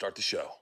Start the show.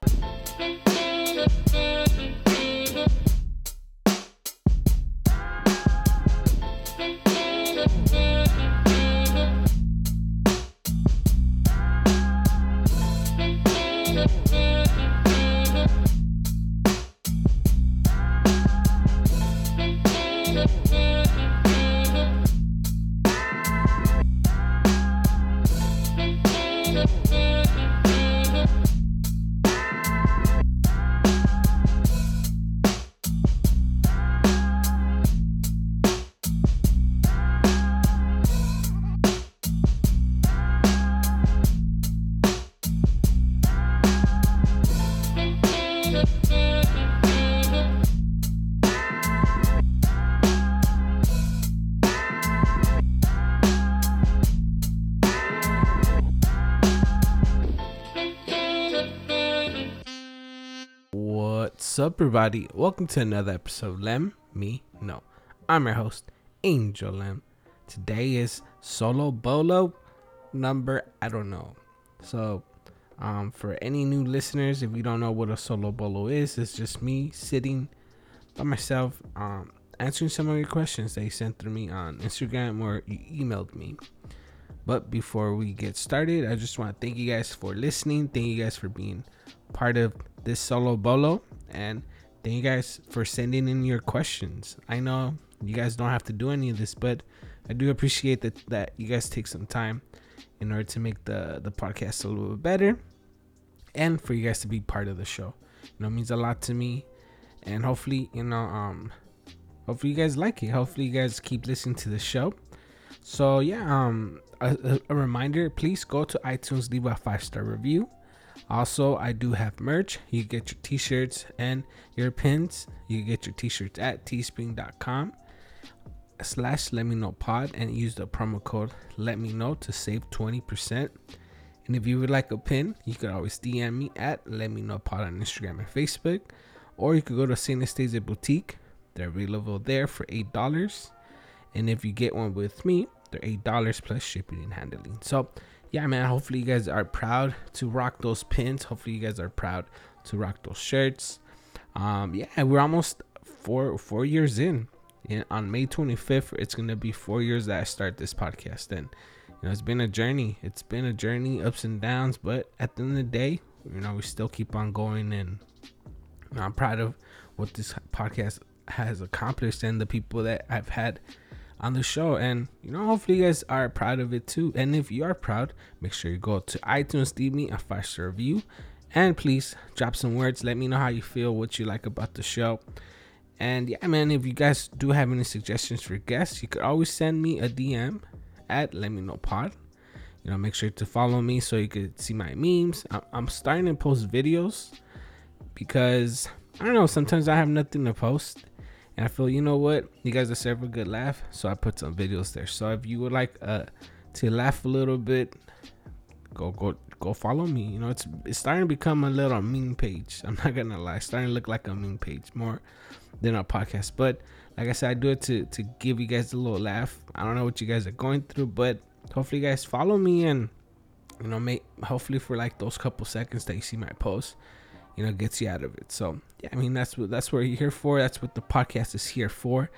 What's up, everybody? Welcome to another episode Let Me Know. I'm your host, Angel Lem. Today is Solo Bolo number, I don't know. So, um, for any new listeners, if you don't know what a solo bolo is, it's just me sitting by myself, um, answering some of your questions you sent through me on Instagram or you emailed me. But before we get started, I just want to thank you guys for listening. Thank you guys for being part of this solo bolo and thank you guys for sending in your questions. I know you guys don't have to do any of this but i do appreciate that that you guys take some time in order to make the the podcast a little bit better and for you guys to be part of the show. You know it means a lot to me. And hopefully you know um hopefully you guys like it. Hopefully you guys keep listening to the show. So yeah um a, a reminder please go to itunes leave a five star review also, I do have merch. You get your t-shirts and your pins. You get your t-shirts at teespring.com slash let me know pod and use the promo code let me know to save 20%. And if you would like a pin, you could always DM me at let me know pod on Instagram and Facebook. Or you could go to St. Anastasia Boutique. They're available there for $8. And if you get one with me, they're $8 plus shipping and handling. So yeah, man, hopefully you guys are proud to rock those pins. Hopefully you guys are proud to rock those shirts. Um, yeah, we're almost four four years in. in on May 25th, it's gonna be four years that I start this podcast, and you know it's been a journey. It's been a journey, ups and downs, but at the end of the day, you know we still keep on going, and I'm proud of what this podcast has accomplished and the people that I've had on the show. And you know, hopefully you guys are proud of it too. And if you are proud, make sure you go to iTunes, leave me a five star review, and please drop some words. Let me know how you feel, what you like about the show. And yeah, man, if you guys do have any suggestions for guests, you could always send me a DM at Let Me Know Pod. You know, make sure to follow me so you could see my memes. I'm starting to post videos because I don't know. Sometimes I have nothing to post, and I feel, you know what, you guys deserve a good laugh, so I put some videos there. So if you would like uh to laugh a little bit, go go go follow me. You know, it's it's starting to become a little meme page. I'm not gonna lie, it's starting to look like a meme page more than a podcast. But like I said, I do it to to give you guys a little laugh. I don't know what you guys are going through, but hopefully you guys follow me and you know, make hopefully for like those couple seconds that you see my post you know gets you out of it so yeah i mean that's what that's what you're here for. That's what the podcast is here for.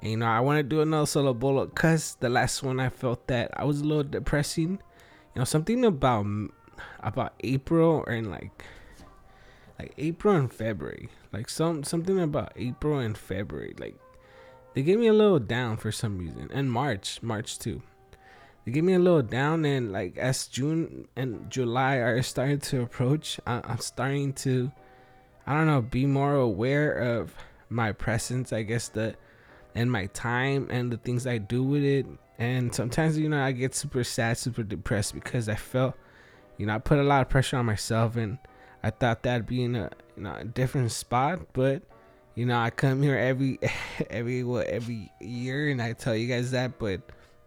And you know i want to do another solo bolo because the last one i felt that i was a little depressing. You know something about about april and like like april and february. Like some something about april and february like they gave me a little down for some reason. And march march too. They gave me a little down and like as june and july are starting to approach I- i'm starting to i don't know be more aware of my presence i guess the and my time and the things i do with it and sometimes you know i get super sad super depressed because i felt you know i put a lot of pressure on myself and i thought that'd be in a you know a different spot but you know i come here every every what every year and i tell you guys that but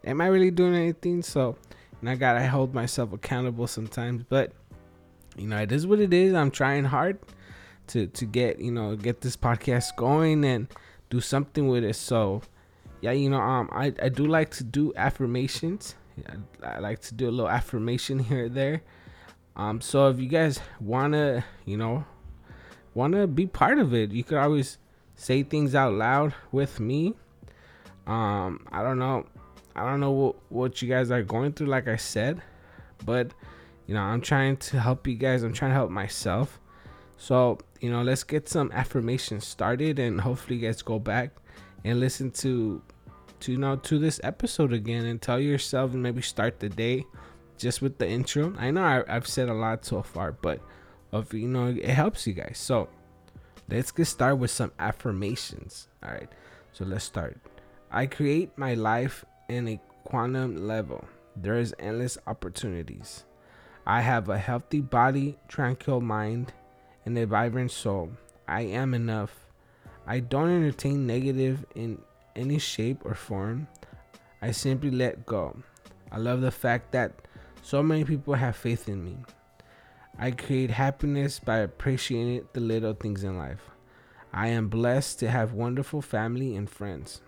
am I really doing anything? So, and I gotta hold myself accountable sometimes. But you know, it is what it is. I'm trying hard to to get you know get this podcast going and do something with it. So, yeah, you know, um, I I do like to do affirmations. I, I like to do a little affirmation here or there. Um, so if you guys wanna, you know, wanna be part of it, you could always say things out loud with me. Um, I don't know, I don't know what what you guys are going through, like I said, but you know, I'm trying to help you guys. I'm trying to help myself. So you know, let's get some affirmations started, and hopefully, you guys go back and listen to to you know to this episode again and tell yourself and maybe start the day just with the intro. I know I, have said a lot so far, but of you know it helps you guys. So let's get started with some affirmations. All right, so let's start. I create my life in a quantum level. There is endless opportunities. I have a healthy body, tranquil mind, and a vibrant soul. I am enough. I don't entertain negative in any shape or form. I simply let go. I love the fact that so many people have faith in me. I create happiness by appreciating the little things in life. I am blessed to have wonderful family and friends.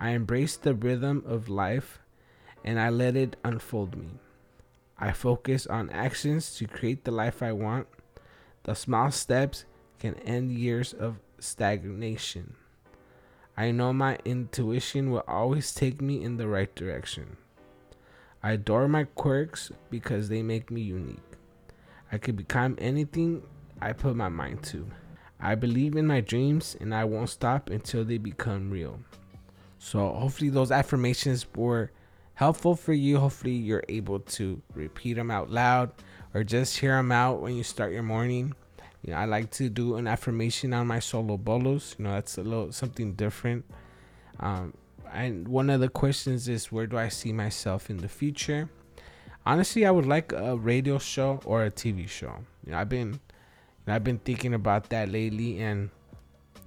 I embrace the rhythm of life and I let it unfold me. I focus on actions to create the life I want. The small steps can end years of stagnation. I know my intuition will always take me in the right direction. I adore my quirks because they make me unique. I can become anything I put my mind to. I believe in my dreams and I won't stop until they become real. So, hopefully, those affirmations were helpful for you. Hopefully, you're able to repeat them out loud or just hear them out when you start your morning. You know, I like to do an affirmation on my solo bolos. You know, that's a little something different. Um, and one of the questions is where do I see myself in the future? Honestly, I would like a radio show or a TV show. You know, I've been I've been thinking about that lately and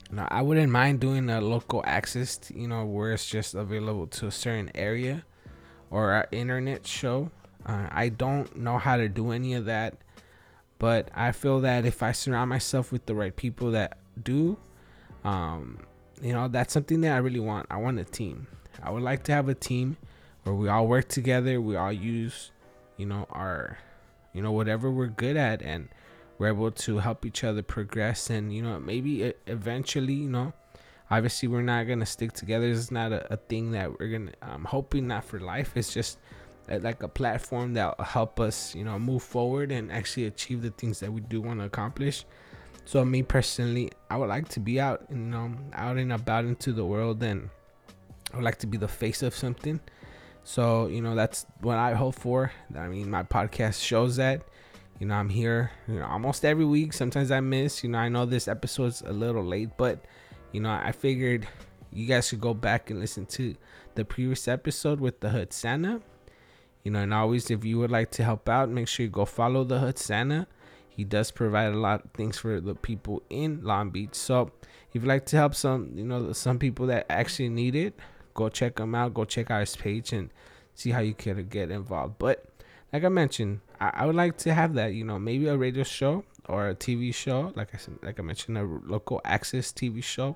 you know, I wouldn't mind doing a local access, you know, where it's just available to a certain area or an internet show. Uh, I don't know how to do any of that, but I feel that if I surround myself with the right people that do, um, you know, that's something that I really want. I want a team. I would like to have a team where we all work together, we all use, you know, our, you know, whatever we're good at, and we're able to help each other progress. And, you know, maybe eventually, you know, obviously we're not going to stick together. It's not a, a thing that we're going to, I'm hoping not for life. It's just like a platform that will help us, you know, move forward and actually achieve the things that we do want to accomplish. So me personally, I would like to be out, you know, out and about into the world, and I would like to be the face of something. So you know, that's what I hope for. I mean, my podcast shows that. You know, I'm here, you know, almost every week. Sometimes I miss. You know, I know this episode's a little late, but you know, I figured you guys should go back and listen to the previous episode with the Hood Santa. You know, and always, if you would like to help out, make sure you go follow the Hood Santa he does provide a lot of things for the people in Long Beach. So if you'd like to help some, you know, some people that actually need it, go check him out. Go check out his page and see how you can get involved. But like I mentioned, I, I would like to have that, you know, maybe a radio show or a TV show. Like I said, like I mentioned, a local access TV show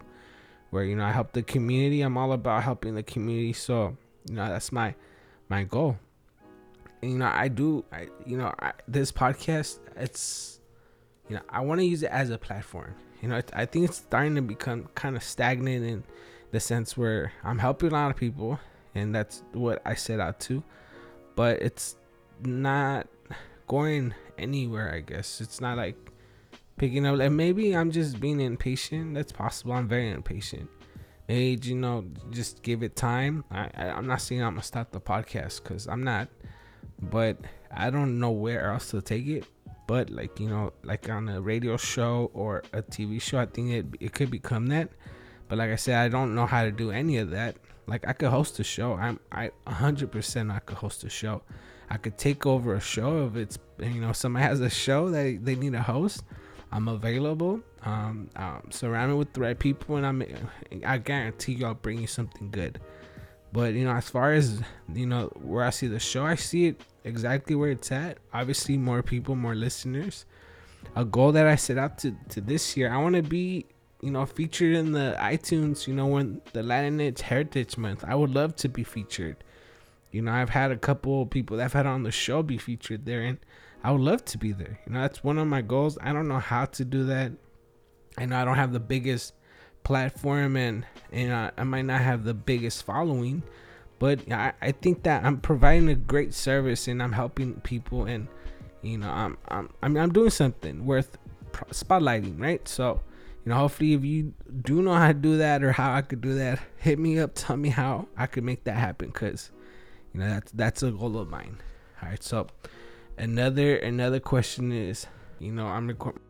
where you know I help the community. I'm all about helping the community. So you know that's my my goal you know i do i you know I, this podcast it's you know i want to use it as a platform. You know i think it's starting to become kind of stagnant in the sense where i'm helping a lot of people and that's what i set out to but it's not going anywhere i guess. It's not like picking up and maybe i'm just being impatient. That's possible. I'm very impatient. Maybe you know just give it time. I, I i'm not saying i'm gonna stop the podcast because i'm not but I don't know where else to take it. But like you know, like on a radio show or a TV show, I think it it could become that. But like I said, I don't know how to do any of that. Like I could host a show. I'm I 100% I could host a show. I could take over a show if it's you know somebody has a show that they need a host. I'm available. Um, um surrounded with the right people, and I'm I guarantee you I'll bring you something good. But you know, as far as you know, where I see the show, I see it exactly where it's at. Obviously, more people, more listeners. A goal that I set out to to this year, I want to be, you know, featured in the iTunes. You know, when the Latinx Heritage Month, I would love to be featured. You know, I've had a couple people that I've had on the show be featured there, and I would love to be there. You know, that's one of my goals. I don't know how to do that. I know I don't have the biggest platform and and I, I might not have the biggest following, but I, I think that I'm providing a great service and I'm helping people and you know I'm I'm I'm, I'm doing something worth spotlighting, right? So you know, hopefully, if you do know how to do that or how I could do that, hit me up. Tell me how I could make that happen, cause you know that's that's a goal of mine. All right, so another another question is, you know, I'm recording.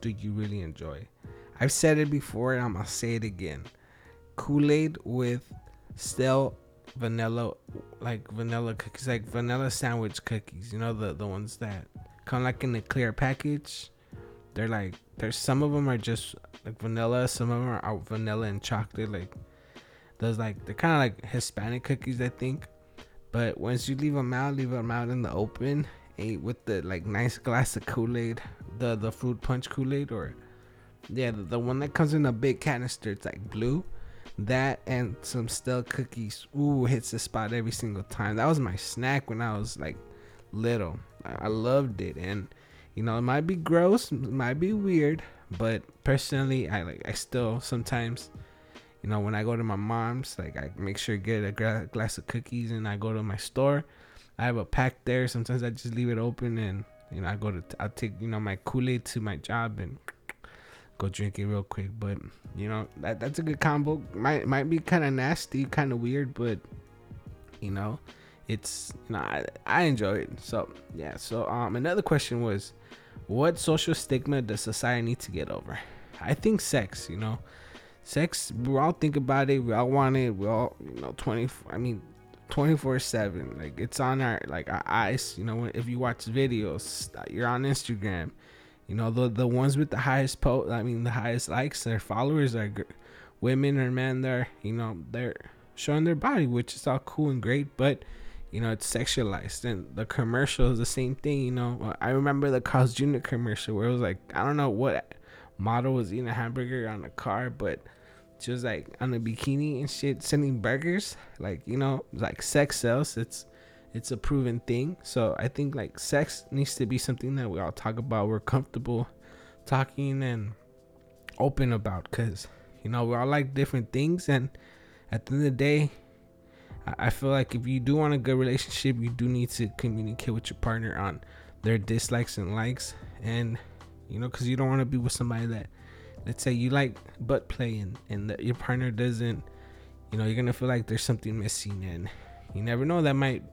Do you really enjoy? I've said it before, and I'm gonna say it again. Kool Aid with stale vanilla, like vanilla cookies, like vanilla sandwich cookies. You know the the ones that come like in a clear package. They're like there's some of them are just like vanilla, some of them are out vanilla and chocolate. Like those like they're kind of like Hispanic cookies, I think. But once you leave them out, leave them out in the open, ate with the like nice glass of Kool Aid, the the fruit punch Kool Aid, or yeah, the, the one that comes in a big canister. It's like blue. That and some stale cookies. Ooh, hits the spot every single time. That was my snack when I was like little. I, I loved it, and you know, it might be gross, might be weird, but personally, I like I still sometimes, you know, when I go to my mom's, like I make sure to get a gra- glass of cookies, and I go to my store. I have a pack there. Sometimes I just leave it open, and you know, I go to I'll take you know my Kool Aid to my job and go drink it real quick. But you know, that that's a good combo. Might might be kind of nasty, kind of weird, but you know it's you know I, I enjoy it so yeah so um another question was what social stigma does society need to get over i think sex you know sex we all think about it we all want it we all you know 20 i mean 24 7 like it's on our like our eyes you know if you watch videos you're on instagram you know the the ones with the highest post i mean the highest likes their followers are g- women or men they're you know they're showing their body which is all cool and great but you know it's sexualized. And the commercial is the same thing you know. I remember the carl's jr commercial where it was like i don't know what model was eating a hamburger on the car but she was like on a bikini and shit sending burgers. Like you know like sex sells. It's it's a proven thing. So i think like sex needs to be something that we all talk about we're comfortable talking and open about because you know we all like different things. And at the end of the day I feel like if you do want a good relationship, you do need to communicate with your partner on their dislikes and likes, and you know, because you don't want to be with somebody that, let's say, you like butt play and and your partner doesn't, you know, you're gonna feel like there's something missing, and you never know that might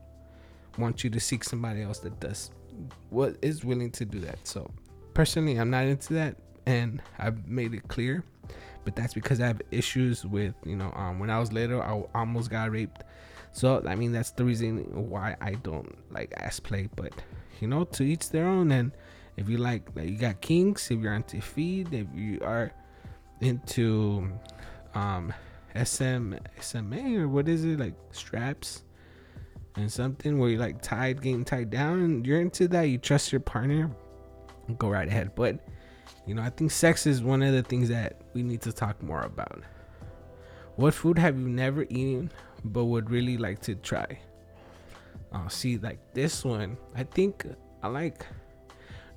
want you to seek somebody else that does what is willing to do that. So personally, I'm not into that, and I've made it clear but that's because I have issues with you know um when I was little I almost got raped so I mean that's the reason why I don't like ass play but you know to each their own and if you like, like you got kinks if you're into feed if you are into um SM SMA or what is it like straps and something where you're like tied getting tied down and you're into that you trust your partner go right ahead but you know, I think sex is one of the things that we need to talk more about. What food have you never eaten but would really like to try? Oh, see, like this one, I think I like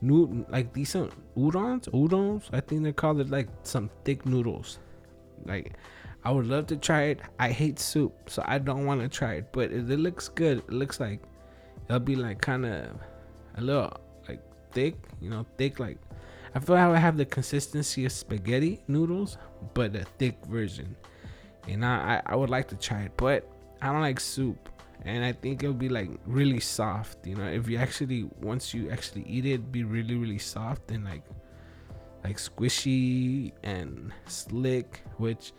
new, like these decent udons. Udons, I think they're called it like some thick noodles. Like, I would love to try it. I hate soup, so I don't want to try it. But it, it looks good. It looks like it'll be like kind of a little like thick, you know, thick like I feel like I have the consistency of spaghetti noodles, but a thick version. And I, I, I would like to try it, but I don't like soup. And I think it'll be like really soft, you know. If you actually once you actually eat it, be really really soft and like like squishy and slick, which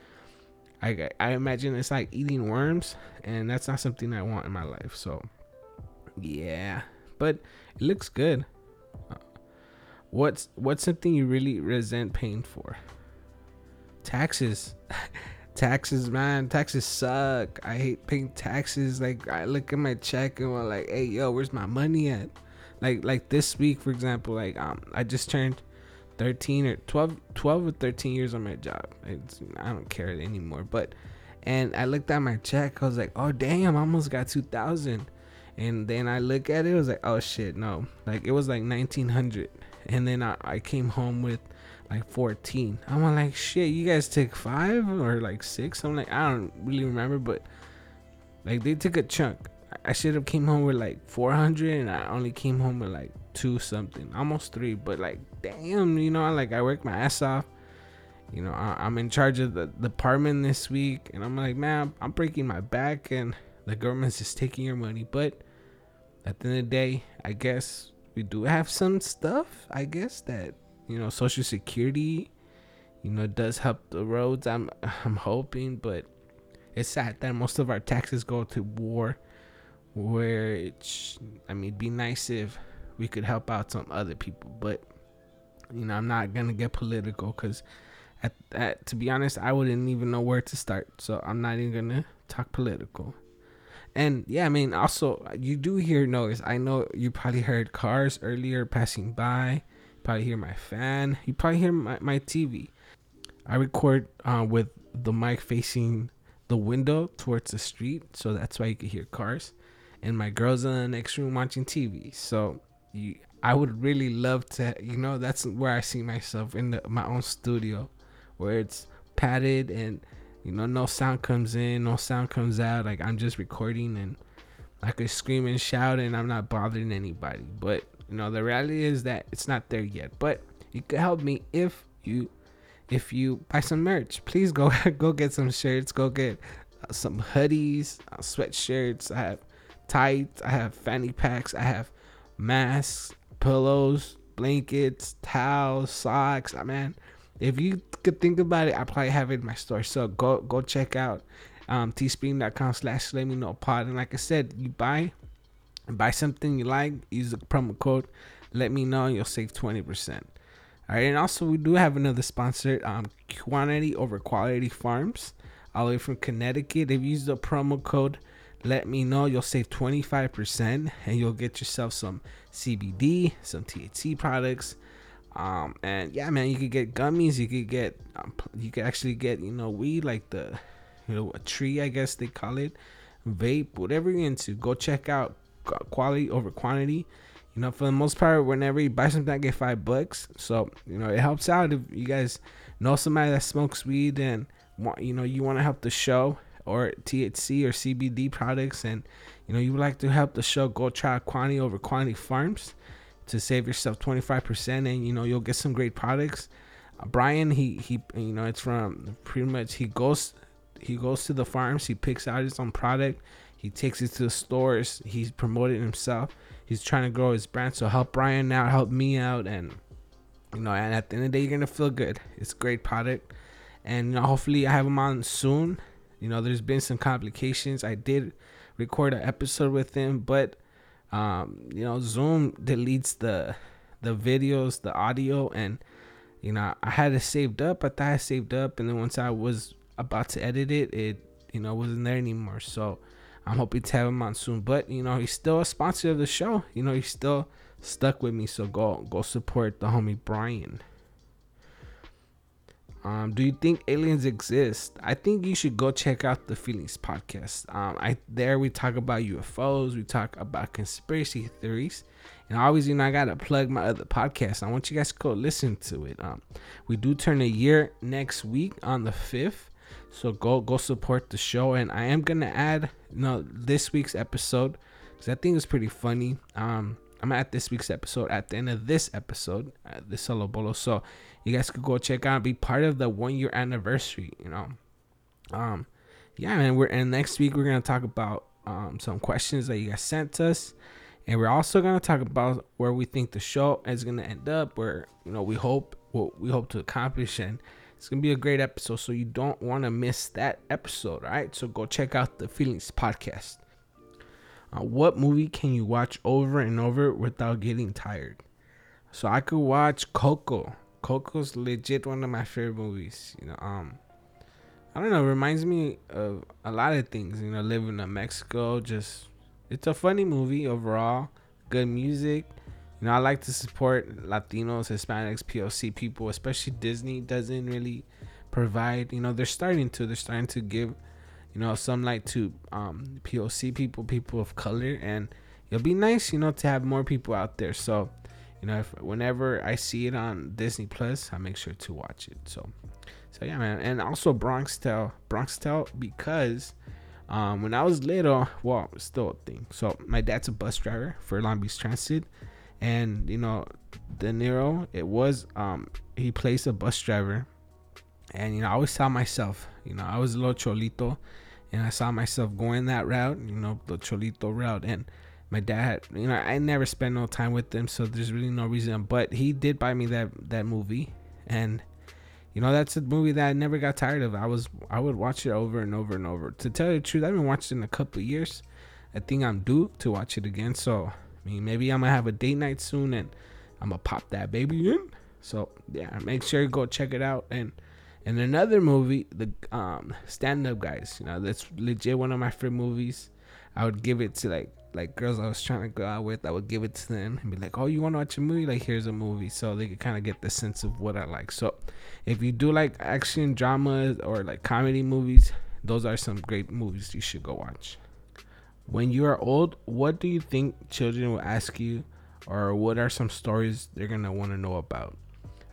I I imagine it's like eating worms, and that's not something I want in my life. So yeah, but it looks good. What's what's something you really resent paying for? Taxes. taxes, man. Taxes suck. I hate paying taxes. Like I look at my check and I'm like, hey yo, where's my money at? Like like this week, for example, like um I just turned 13 or 12 12 or 13 years on my job. It's, I don't care anymore. But and I looked at my check, I was like, oh damn, I almost got two thousand. And then I look at it, it was like, oh shit, no. Like it was like 1900. And then I, I came home with like 14. I'm like, shit, you guys took five or like six? I'm like, I don't really remember, but like they took a chunk. I should have came home with like 400 and I only came home with like two something, almost three. But like, damn, you know, like I work my ass off. You know, I, am in charge of the department this week, and I'm like, man, I'm breaking my back, and the government's just taking your money. But at the end of the day, I guess we do have some stuff. I guess that you know, Social Security, you know, does help the roads. I'm I'm hoping, but it's sad that most of our taxes go to war. Where it's, I mean, it'd be nice if we could help out some other people, but you know, I'm not gonna get political because, at, at to be honest, I wouldn't even know where to start. So I'm not even gonna talk political. And yeah, I mean, also you do hear noise. I know you probably heard cars earlier passing by probably hear my fan. You probably hear my, my TV. I record uh, with the mic facing the window towards the street, so that's why you can hear cars. And my girl's in the next room watching TV. So you, I would really love to, you know, that's where I see myself in the, my own studio, where it's padded and you know no sound comes in, no sound comes out. Like I'm just recording and I could scream and shout and I'm not bothering anybody. But you know, the reality is that it's not there yet. But you could help me if you if you buy some merch. Please go go get some shirts. Go get uh, some hoodies, uh, sweatshirts. I have tights. I have fanny packs. I have masks, pillows, blankets, towels, socks. I man, if you could think about it, I probably have it in my store. So go go check out um, teespring.com slash let me know pod. And like I said, you buy buy something you like, use the promo code. Let me know, you'll save twenty percent. All right, and also we do have another sponsor, um, Quantity Over Quality Farms, all the way from Connecticut. If you use the promo code, let me know, you'll save twenty five percent, and you'll get yourself some CBD, some THC products. Um, and yeah, man, you could get gummies. You could get, um, you could actually get, you know, weed like the, you know, a tree, I guess they call it, vape, whatever you're into. Go check out quality over quantity. You know, for the most part, whenever you buy something, I get five bucks. So you know, it helps out if you guys know somebody that smokes weed and want, you know, you want to help the show or THC or CBD products, and you know, you would like to help the show. Go try quantity over quantity farms to save yourself 25% and you know you'll get some great products uh, brian he he you know it's from pretty much he goes he goes to the farms he picks out his own product he takes it to the stores. He's promoting himself. He's trying to grow his brand. So help Brian out, help me out, and you know, and at the end of the day, you're gonna feel good. It's great product, and you know, hopefully, I have him on soon. You know, there's been some complications. I did record an episode with him, but um, you know, Zoom deletes the the videos, the audio, and you know, I had it saved up. I thought I saved up, and then once I was about to edit it, it you know wasn't there anymore. So I'm hoping to have him on soon. But you know, he's still a sponsor of the show. You know, he's still stuck with me. So go go support the homie Brian. Um, do you think aliens exist? I think you should go check out the Feelings podcast. Um, I there we talk about UFOs, we talk about conspiracy theories, and always, you know, I gotta plug my other podcast. I want you guys to go listen to it. Um, we do turn a year next week on the fifth, so go go support the show, and I am gonna add you know this week's episode because I think it's pretty funny. Um, I'm at this week's episode at the end of this episode, uh, the solo bolo. So you guys could go check out, be part of the one year anniversary. You know, um, yeah, man. We're and next week we're gonna talk about um some questions that you guys sent us, and we're also gonna talk about where we think the show is gonna end up, where you know we hope what we hope to accomplish and it's gonna be a great episode, so you don't want to miss that episode. Right, so go check out the Feelings podcast. Uh, what movie can you watch over and over without getting tired? So I could watch Coco. Coco's legit one of my favorite movies. You know, um, I don't know, reminds me of a lot of things. You know, living in Mexico, just it's a funny movie overall. Good music. You know, I like to support Latinos, Hispanics, POC people, especially Disney doesn't really provide. You know, they're starting to. They're starting to give, you know, some light to um, POC people, people of color, and it'll be nice, you know, to have more people out there. So, you know, if whenever I see it on Disney Plus, I make sure to watch it. So, so yeah, man. And also Bronx Tale, Bronx Tale, because um, when I was little, well, still a thing. So my dad's a bus driver for Long Beach Transit, and you know, De Niro, it was um, he plays a bus driver, and you know, I always saw myself, you know, I was a little cholito, and I saw myself going that route, you know, the cholito route, and my dad, you know, I never spent no time with him, so there's really no reason. But he did buy me that that movie, and you know that's a movie that I never got tired of. I was I would watch it over and over and over. To tell you the truth, I haven't watched it in a couple years. I think I'm due to watch it again. So I mean, maybe I'm gonna have a date night soon, and I'm gonna pop that baby in. So yeah, make sure you go check it out. And and another movie, the um Stand Up Guys. You know, that's legit one of my favorite movies. I would give it to like like girls I was trying to go out with, I would give it to them and be like, "Oh, you want to watch a movie? Like, here's a movie," so they could kind of get the sense of what I like. So, if you do like action dramas or like comedy movies, those are some great movies you should go watch. When you are old, what do you think children will ask you, or what are some stories they're gonna want to know about?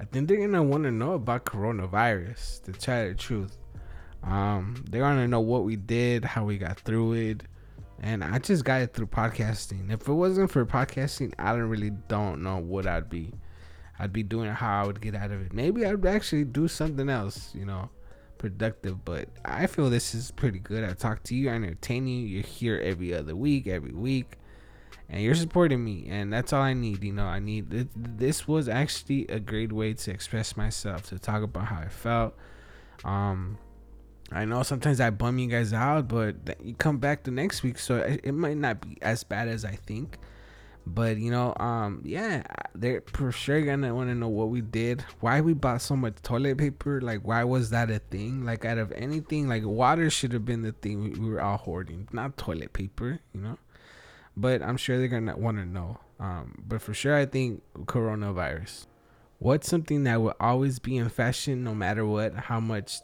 I think they're gonna want to know about coronavirus. To tell the truth, um, they want to know what we did, how we got through it and I just got it through podcasting. If it wasn't for podcasting, I don't really don't know what I'd be. I'd be doing how I would get out of it. Maybe I'd actually do something else, you know, productive. But I feel this is pretty good. I talk to you, I entertain you. You're here every other week, every week, and you're supporting me, and that's all I need. You know, I need this was actually a great way to express myself, to talk about how I felt. Um, I know sometimes I bum you guys out, but you come back the next week, so it might not be as bad as I think. But you know, um, yeah, they're for sure gonna want to know what we did, why we bought so much toilet paper, like why was that a thing? Like out of anything, like water should have been the thing we, we were all hoarding, not toilet paper, you know. But I'm sure they're gonna want to know. Um, but for sure, I think coronavirus. What's something that will always be in fashion, no matter what, how much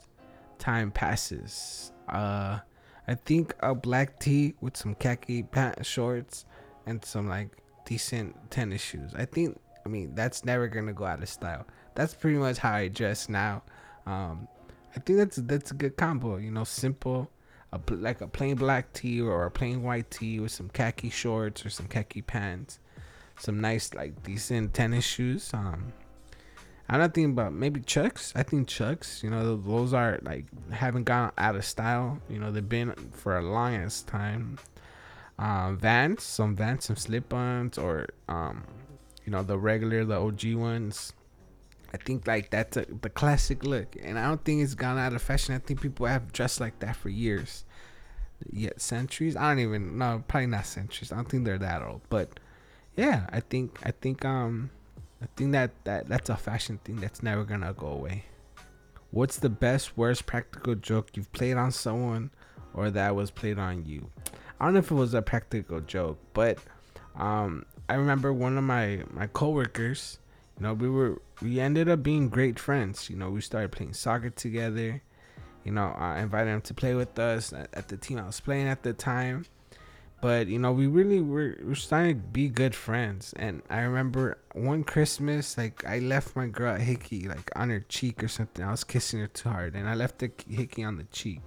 time passes. Uh, I think a black tee with some khaki pants, shorts, and some like decent tennis shoes. I think. I mean, that's never gonna go out of style. That's pretty much how I dress now. Um, I think that's that's a good combo. You know, simple, a, like a plain black tee or a plain white tee with some khaki shorts or some khaki pants, some nice like decent tennis shoes. Um, I'm not thinking about maybe Chucks. I think Chucks, you know, those are like haven't gone out of style. You know, they've been for a longest time. Um, Vans, some Vans, some slip-ons, or um, you know, the regular, the OG ones. I think like that's a, the classic look, and I don't think it's gone out of fashion. I think people have dressed like that for years, yet centuries. I don't even know, probably not centuries. I don't think they're that old, but yeah, I think I think um I think that, that that's a fashion thing that's never gonna go away. What's the best, worst practical joke you've played on someone or that was played on you? I don't know if it was a practical joke, but um, I remember one of my my coworkers. You know, we were we ended up being great friends. You know, we started playing soccer together. You know, I invited him to play with us at, at the team I was playing at the time but you know we really were, we're starting to be good friends. And i remember one christmas like i left my girl a hickey like on her cheek or something. I was kissing her too hard and i left the hickey on the cheek.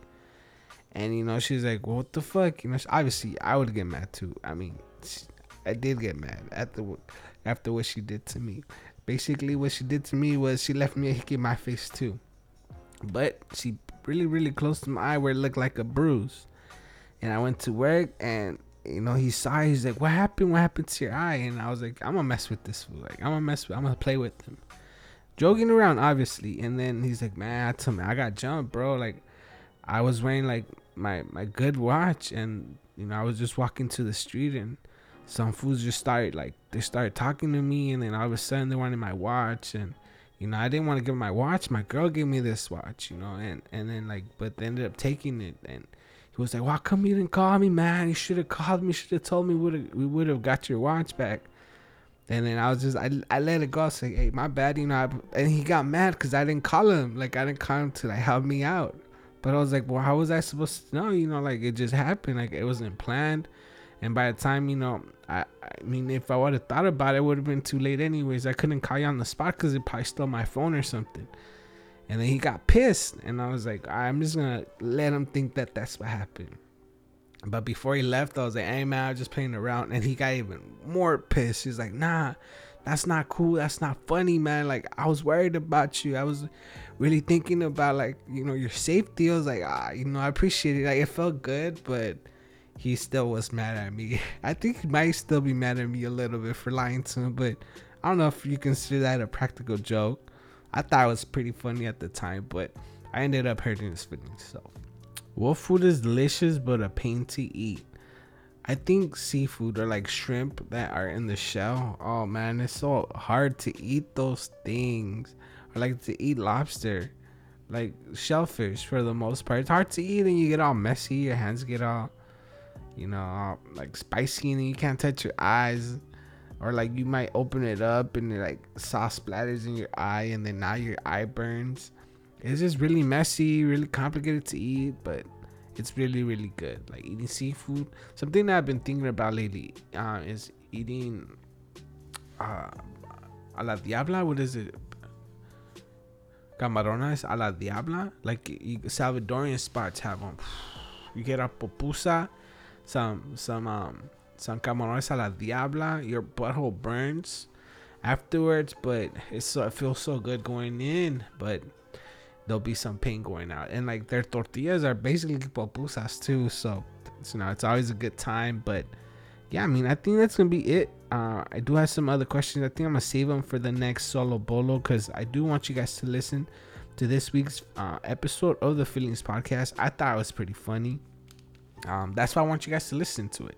And you know she's like well, what the fuck? You know obviously i would get mad too. I mean she, i did get mad at the after what she did to me. Basically what she did to me was she left me a hickey in my face too. But she really really close to my eye where it looked like a bruise and I went to work and you know he saw he's like what happened? What happened to your eye? And I was like I'm gonna mess with this like I'm gonna mess with I'm gonna play with him. Joking around obviously. And then he's like man I told me I got jumped bro. Like I was wearing like my my good watch and you know I was just walking to the street and some fools just started like they started talking to me. And then all of a sudden they wanted my watch. And you know I didn't want to give my watch. My girl gave me this watch you know and and then like but they ended up taking it. And he was like, "Why come you didn't call me, man? You should have called me. Should have told me. Would we would have got your watch back." And then I was just I, I let it go. I was like, "Hey, my bad," you know. I, and he got mad because I didn't call him. Like I didn't call him to like help me out. But I was like, "Well, how was I supposed to know?" You know, like it just happened. Like it wasn't planned. And by the time you know, I, I mean, if I would have thought about it, it would have been too late anyways. I couldn't call you on the spot because it probably stole my phone or something. And then he got pissed, and I was like, I'm just gonna let him think that that's what happened. But before he left, I was like, hey man, I was just playing around. And he got even more pissed. He's like, nah, that's not cool. That's not funny, man. Like, I was worried about you. I was really thinking about, like, you know, your safety. I was like, ah, you know, I appreciate it. Like, it felt good, but he still was mad at me. I think he might still be mad at me a little bit for lying to him, but I don't know if you consider that a practical joke. I thought it was pretty funny at the time, but I ended up hurting his feelings. So, what food is delicious but a pain to eat? I think seafood or like shrimp that are in the shell. Oh man, it's so hard to eat those things. Or like to eat lobster, like shellfish for the most part. It's hard to eat and you get all messy. Your hands get all, you know, all, like spicy and you can't touch your eyes. Or like you might open it up and it like sauce splatters in your eye and then now your eye burns it's just really messy, really complicated to eat, but it's really really good. Like eating seafood. Something that I've been thinking about lately uh, is eating uh, a la diabla. What is it? Camarones a la diabla. Like Salvadorian spots have them. You get a pupusa, some some um some camarones a la diabla. Your butthole burns afterwards, but it's so it feels so good going in, but there'll be some pain going out. And like their tortillas are basically pupusas too. So, you know, it's always a good time. But yeah, I mean, I think that's gonna be it. Uh, I do have some other questions. I think I'm gonna save them for the next solo bolo because I do want you guys to listen to this week's uh, episode of the Feelings Podcast. I thought it was pretty funny. Um, that's why I want you guys to listen to it.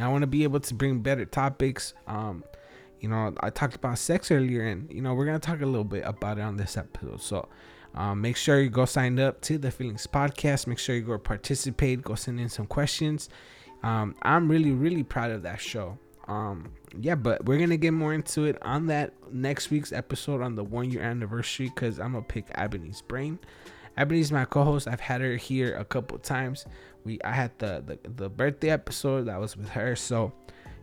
And I want to be able to bring better topics. Um, you know, I talked about sex earlier, and you know, we're gonna talk a little bit about it on this episode. So um, make sure you go sign up to the Feelings Podcast. Make sure you go participate. Go send in some questions. Um, I'm really, really proud of that show. Um, yeah, but we're gonna get more into it on that next week's episode on the one year anniversary because I'm gonna pick Ebony's brain. Ebony's my co-host. I've had her here a couple times. We I had the, the the birthday episode that was with her, so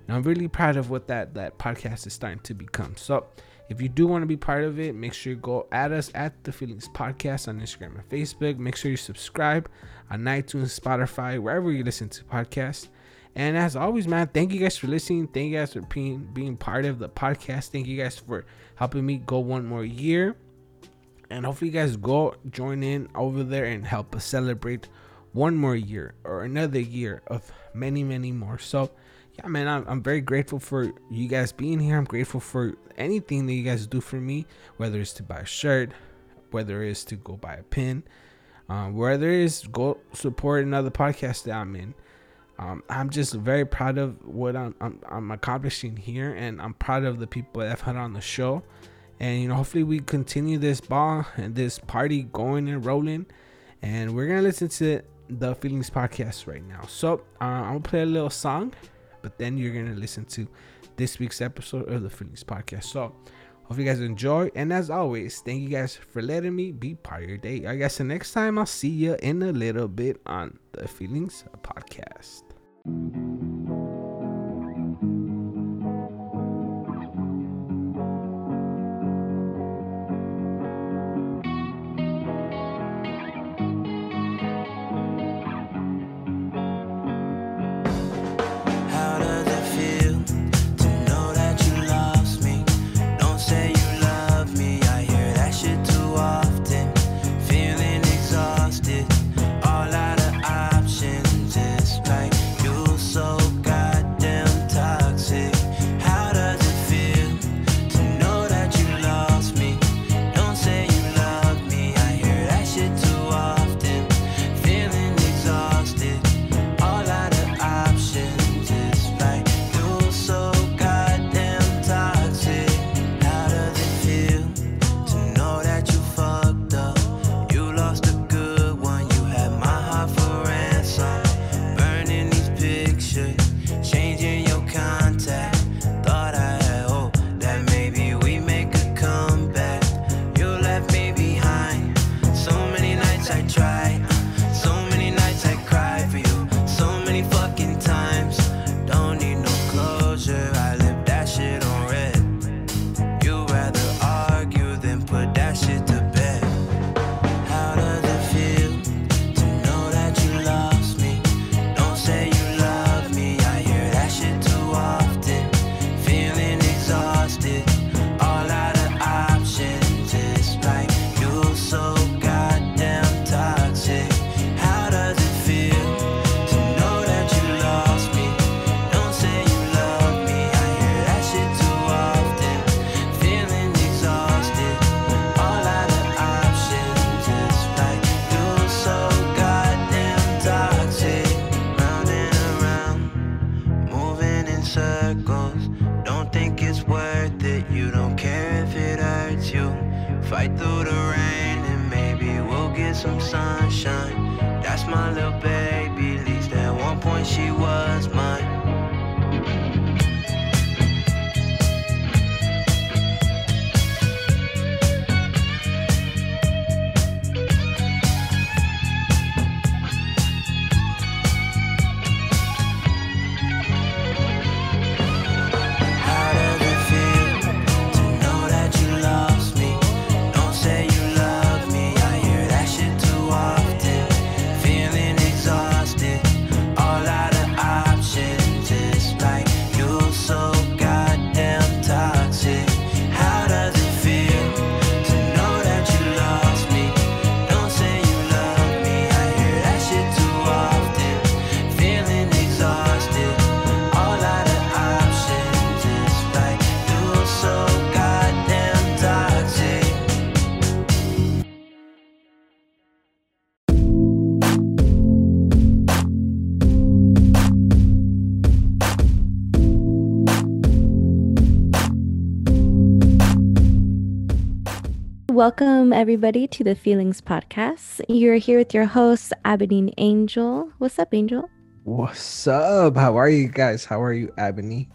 I'm really proud of what that that podcast is starting to become. So if you do want to be part of it, make sure you go at us at the Feelings Podcast on Instagram and Facebook. Make sure you subscribe on iTunes, Spotify, wherever you listen to podcasts. And as always, man, thank you guys for listening. Thank you guys for being being part of the podcast. Thank you guys for helping me go one more year. And hopefully you guys go join in over there and help us celebrate one more year or another year of many, many more. So yeah, man, I'm, I'm very grateful for you guys being here. I'm grateful for anything that you guys do for me, whether it's to buy a shirt, whether it's to go buy a pin, um, whether it's go support another podcast that I'm in. Um, I'm just very proud of what I'm, I'm, I'm accomplishing here, and I'm proud of the people that I've had on the show. And you know, hopefully, we continue this ball and this party going and rolling. And we're gonna listen to the Feelings podcast right now. So uh, I'm gonna play a little song but then you're gonna listen to this week's episode of the Feelings Podcast. So hope you guys enjoy. And as always, thank you guys for letting me be part of your day. I guess the next time I'll see you in a little bit on the Feelings Podcast. Welcome, everybody, to the Feelings Podcast. You're here with your host, Ebony and Angel. What's up, Angel? What's up? How are you guys? How are you, Ebony?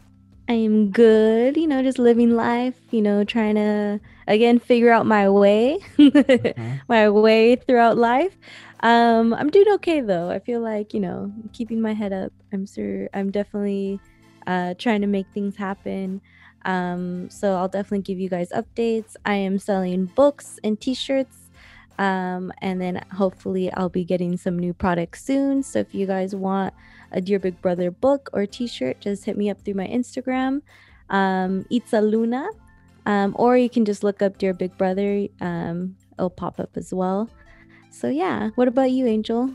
I am good, you know, just living life, you know, trying to, again, figure out my way, my way throughout life. Um, I'm doing okay, though. I feel like, you know, keeping my head up. I'm sure I'm definitely uh, trying to make things happen. Um, so I'll definitely give you guys updates. I am selling books and t-shirts. Um, and then hopefully I'll be getting some new products soon. So if you guys want a Dear Big Brother book or t-shirt, just hit me up through my Instagram, um, Itza Luna. Um, or you can just look up Dear Big Brother. Um, it'll pop up as well. So yeah, what about you, Angel?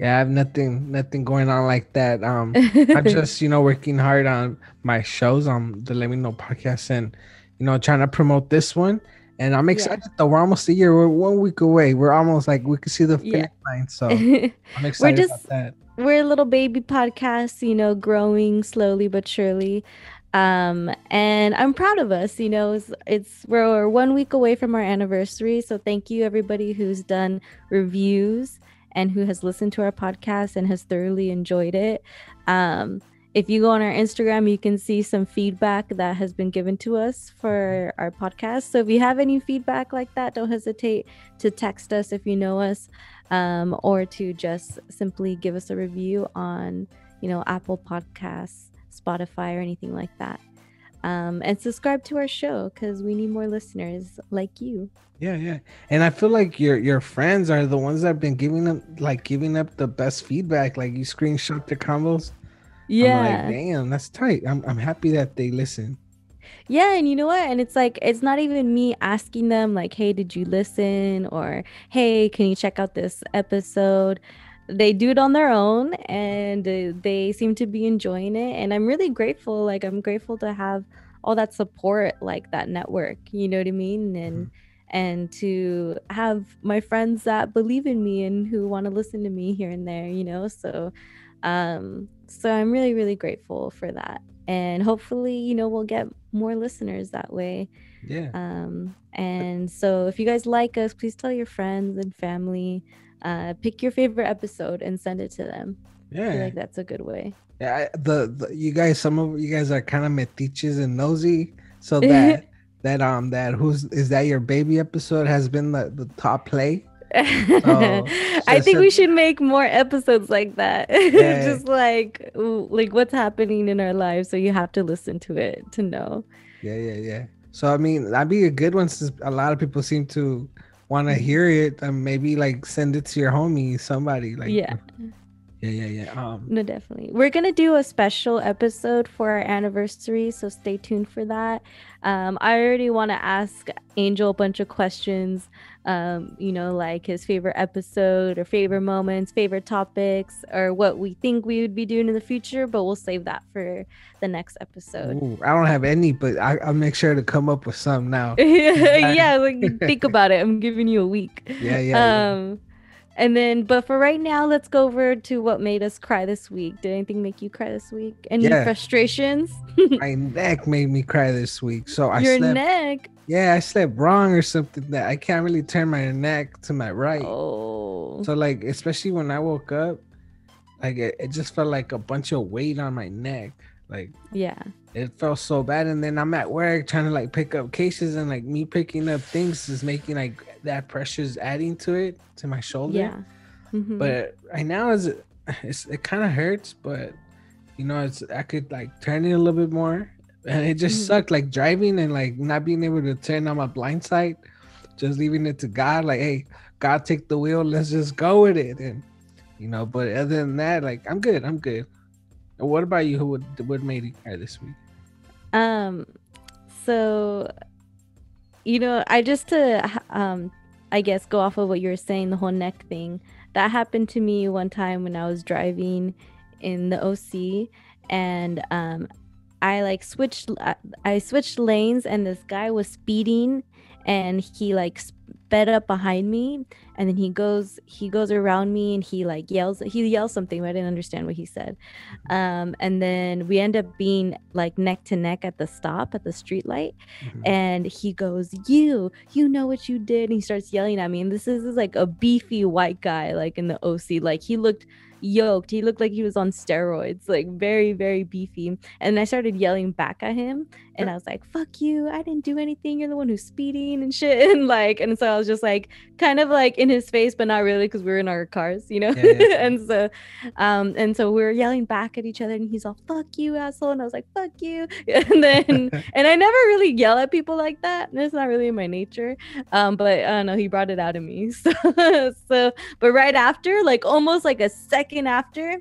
Yeah, I have nothing, nothing going on like that. Um, I'm just, you know, working hard on my shows on the Let Me Know podcast and, you know, trying to promote this one. And I'm excited though. We're almost a year. We're one week away. We're almost like we can see the finish Yeah. line. So I'm excited just- about that. we're a little baby podcast, you know, growing slowly but surely. Um, and I'm proud of us, you know, it's, it's we're one week away from our anniversary. So thank you everybody who's done reviews and who has listened to our podcast and has thoroughly enjoyed it. Um, if you go on our Instagram, you can see some feedback that has been given to us for our podcast. So if you have any feedback like that, don't hesitate to text us if you know us um, or to just simply give us a review on, you know, Apple Podcasts, Spotify, or anything like that. Um, and subscribe to our show because we need more listeners like you. Yeah, yeah. And I feel like your your friends are the ones that have been giving them like giving up the best feedback. Like you screenshot the combos. I'm like, damn, that's tight. I'm I'm happy that they listen. Yeah, and you know what? And it's like it's not even me asking them like, "Hey, did you listen?" or "Hey, can you check out this episode?" They do it on their own and uh, they seem to be enjoying it and I'm really grateful. Like I'm grateful to have all that support like that network, you know what I mean? And and to have my friends that believe in me and who want to listen to me here and there, you know? So um so I'm really really grateful for that and hopefully you know we'll get more listeners that way Yeah. um and so if you guys like us please tell your friends and family uh pick your favorite episode and send it to them i feel Yeah. like that's a good way Yeah, I- the, the you guys, some of you guys are kind of metiches and nosy, so that that um that who's is that your baby episode has been the, the top play. i think so- we should make more episodes like that Yeah. just like like what's happening in our lives so you have to listen to it to know Yeah, yeah, yeah. So I mean, that'd be a good one since a lot of people seem to want to mm. hear it. And maybe like send it to your homie, somebody like yeah yeah, yeah, yeah. Um, No, definitely. We're gonna do a special episode for our anniversary, so stay tuned for that. Um, I already want to ask Angel a bunch of questions. Um, you know, like his favorite episode or favorite moments, favorite topics, or what we think we would be doing in the future. But we'll save that for the next episode. ooh, I don't have any, but I, I'll make sure to come up with some now. yeah, like think about it. I'm giving you a week. Yeah, yeah. yeah. And then, but for right now, let's go over to what made us cry this week. Did anything make you cry this week? Any Yeah. frustrations? My neck made me cry this week. So I Your slept. neck. Yeah, I slept wrong or something that I can't really turn my neck to my right. Oh. So like, especially when I woke up, like it, it just felt like a bunch of weight on my neck. Like yeah. It felt so bad. And then I'm at work trying to like pick up cases and like me picking up things is making like that pressure's adding to it to my shoulder. Yeah. Mhm. But right now is it's, it kind of hurts, but you know, it's I could like turn it a little bit more. And it just Mhm. sucked like driving and like not being able to turn on my blind side, just leaving it to God. Like, hey, God take the wheel, let's just go with it. And you know, but other than that, like I'm good, I'm good. What about you? Who would what made you cry this week? Um, so, you know, I just to um, I guess go off of what you were saying, the whole neck thing. That happened to me one time when I was driving in the OC, and um, I like switched. I switched lanes, and this guy was speeding, and he like sped up behind me, and then he goes he goes around me, and he like yells. He yells something, but I didn't understand what he said um, and then we end up being like neck to neck at the stop at the street light Mhm. and he goes you you know what you did and he starts yelling at me and this is, is like a beefy white guy like in the oc like he looked yoked. He looked like he was on steroids like very very beefy. And i started yelling back at him and i was like fuck you. I didn't do anything. You're the one who's speeding and shit. And like and so i was just like kind of like in his face but not really because we were in our cars you know? Yeah, yeah, and so um and so we were yelling back at each other and he's all fuck you asshole. And i was like fuck you. And then and i never really yell at people like that. It's not really in my nature. Um but i don't know he brought it out of me. So so but right after like almost like a second after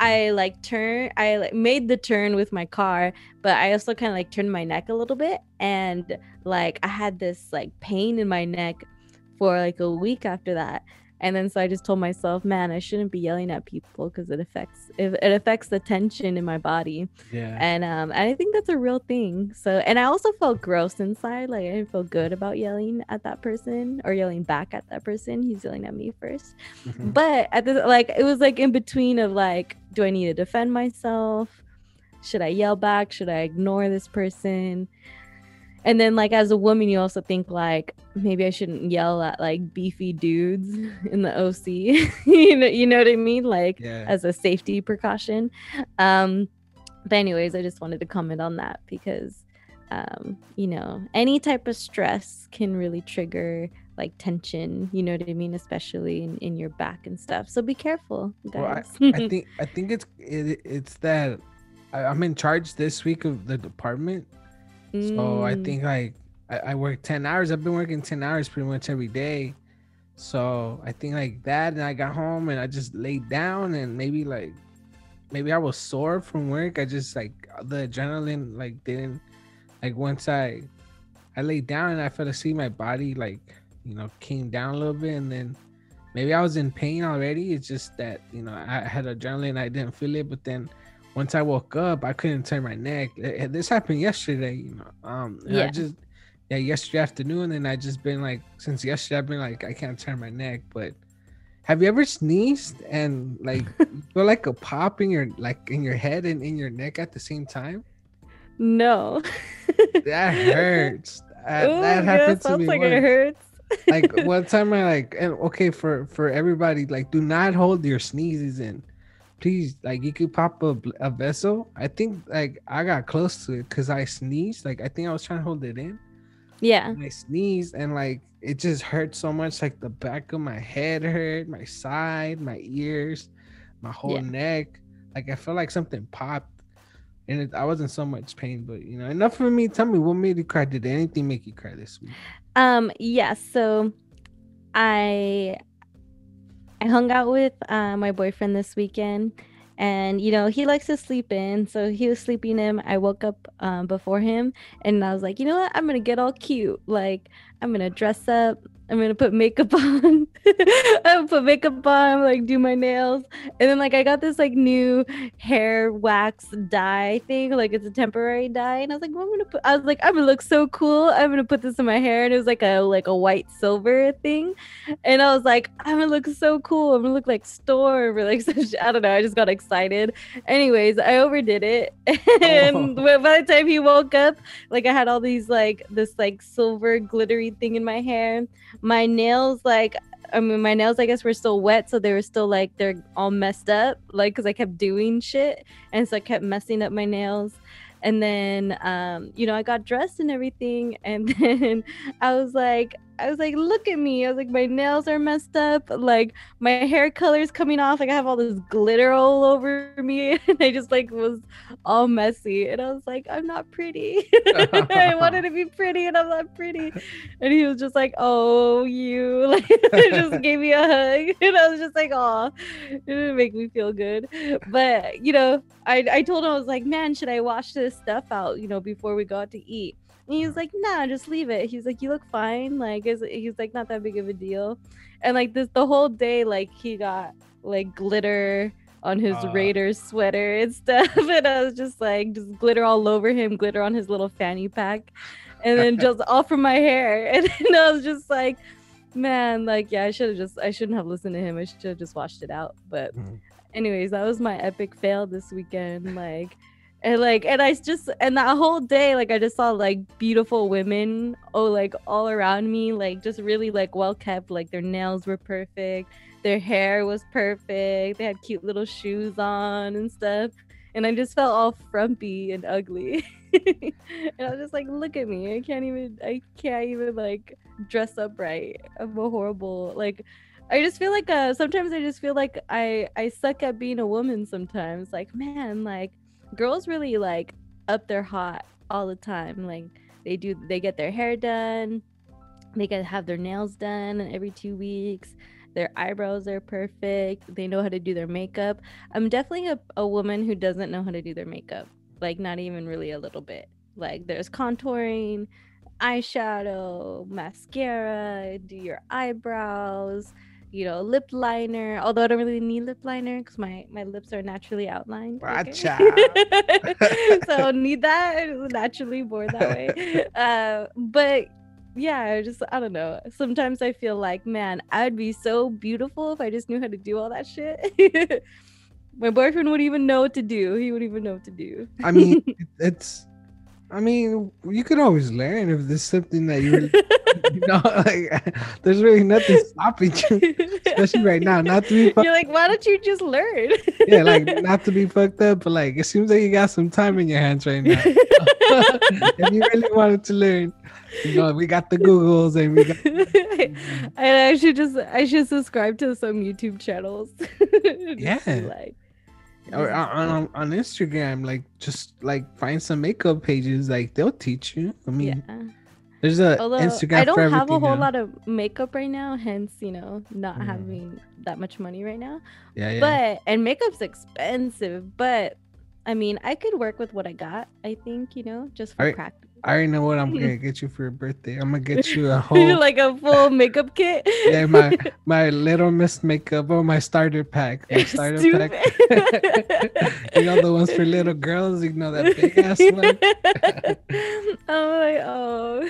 i like turn i like made the turn with my car but i also kind of like turned my neck a little bit and like i had this like pain in my neck for like a week after that and then so i just told myself man i shouldn't be yelling at people because it affects it, it affects the tension in my body. Yeah. and um and i think that's a real thing. So and i also felt gross inside like i didn't feel good about yelling at that person or yelling back at that person. He's yelling at me first. Mhm. but at the like it was like in between of like do i need to defend myself? Should i yell back? Should i ignore this person and then like as a woman you also think like maybe i shouldn't yell at like beefy dudes in the oc you know you know what i mean? Like Yeah. as a safety precaution. Um but anyways i just wanted to comment on that because um you know any type of stress can really trigger like tension you know what i mean? Especially in, in your back and stuff. So be careful Well, I, guys. I think I think it's it, it's that I, I'm in charge this week of the department, so I Mm, think like I, I work ten hours. I've been working ten hours pretty much every day, so I think like that. And I got home and I just laid down and maybe like maybe I was sore from work. I just like the adrenaline like didn't like once I I laid down and I felt to see my body like you know came down a little bit and then maybe I was in pain already. It's just that you know I had adrenaline, I didn't feel it, but then once I woke up, I couldn't turn my neck. This happened yesterday, you know. Um, and I Yeah. just yeah, yesterday afternoon, and I just been like since yesterday, I've been like I can't turn my neck. But have you ever sneezed and like feel like a pop in your like in your head and in your neck at the same time? no That hurts. That, Ooh, that yeah, happened to sounds me like once it hurts like one time I like and okay for for everybody like do not hold your sneezes in. Please like you could pop a, a vessel. I think like I got close to it because I sneezed. Like I think I was trying to hold it in. yeah And I sneezed and like it just hurt so much. Like the back of my head hurt, my side, my ears, my whole Yeah. neck. Like I felt like something popped. And it, I wasn't so much pain, but you know, enough for me. Tell me what made you cry. Did anything make you cry this week? Um, yes. so I I hung out with uh, my boyfriend this weekend, and you know he likes to sleep in, so he was sleeping in. I woke up um, before him, and I was like, you know what? I'm gonna get all cute. Like I'm gonna dress up. I'm gonna put makeup on. I put makeup on, like do my nails, and then like I got this like new hair wax dye thing, like it's a temporary dye, and I was like, well, I'm gonna put. I was like, I'm gonna look so cool. I'm gonna put this in my hair, and it was like a like a white silver thing, and I was like, I'm gonna look so cool. I'm gonna look like Storm or like such. I don't know. I just got excited. Anyways, I overdid it, and Oh. by the time he woke up, like I had all these like this like silver glittery thing in my hair. My nails like I mean my nails I guess were still wet so they were still like they're all messed up like cuz I kept doing shit and so I kept messing up my nails. And then um you know I got dressed and everything and then I was like I was like look at me. I was like my nails are messed up like my hair color is coming off like I have all this glitter all over me and I just like was all messy and I was like I'm not pretty. I wanted to be pretty and I'm not pretty. And he was just like, "Oh, you!" Like, just gave me a hug, and I was just like, "Oh, it didn't make me feel good." But you know, I I told him I was like, "Man, should I wash this stuff out? You know, before we go out to eat?" And he was like, "Nah, just leave it." He's like, "You look fine. Like, is he's like not that big of a deal." And like this, the whole day, like he got like glitter on his Uh. Raiders sweater and stuff, and I was just like, just glitter all over him, glitter on his little fanny pack and then just all from my hair. And then I was just like, man, like, yeah, I should have just, I shouldn't have listened to him. I should have just washed it out. But, Mhm. anyways, that was my epic fail this weekend. Like, and like, and I just, and that whole day, like, I just saw like beautiful women, oh, like all around me, like, just really like well kept. Like, their nails were perfect, their hair was perfect, they had cute little shoes on and stuff. And I just felt all frumpy and ugly. and I was just like, look at me. I can't even I can't even like dress up right. I'm a horrible like I just feel like uh sometimes I just feel like I I suck at being a woman sometimes. Like, man, like girls really like up their hot all the time. Like they do they get their hair done, they get have their nails done every two weeks. Their eyebrows are perfect. They know how to do their makeup. I'm definitely a, a woman who doesn't know how to do their makeup like not even really a little bit like there's contouring eyeshadow mascara do your eyebrows you know lip liner although i don't really need lip liner because my my lips are naturally outlined okay? so i don't need that naturally born that way uh but yeah I just i don't know sometimes i feel like man i'd be so beautiful if i just knew how to do all that shit my boyfriend wouldn't even know what to do he wouldn't even know what to do I mean, it's. I mean, you could always learn if there's something that you, really, you know, like there's really nothing stopping you, especially right now. Not to be, fuck- You're like, why don't you just learn? yeah, like not to be fucked up, but like it seems like you got some time in your hands right now. if you really wanted to learn, you know, we got the Googles and we got. and I should just I should subscribe to some YouTube channels. Yeah. like or on, on Instagram, like just like find some makeup pages, like they'll teach you. I mean, yeah. there's a Although Instagram I don't have a whole now. lot of makeup right now, hence you know not Mm. having that much money right now. Yeah, yeah. But and makeup's expensive, but I mean I could work with what I got. I think you know just for practice. I already know what I'm gonna get you for your birthday. I'm gonna get you a whole like a full makeup kit. yeah my my little miss makeup or my starter pack. My starter pack. you know the ones for little girls. You know that big ass one. I'm like, oh,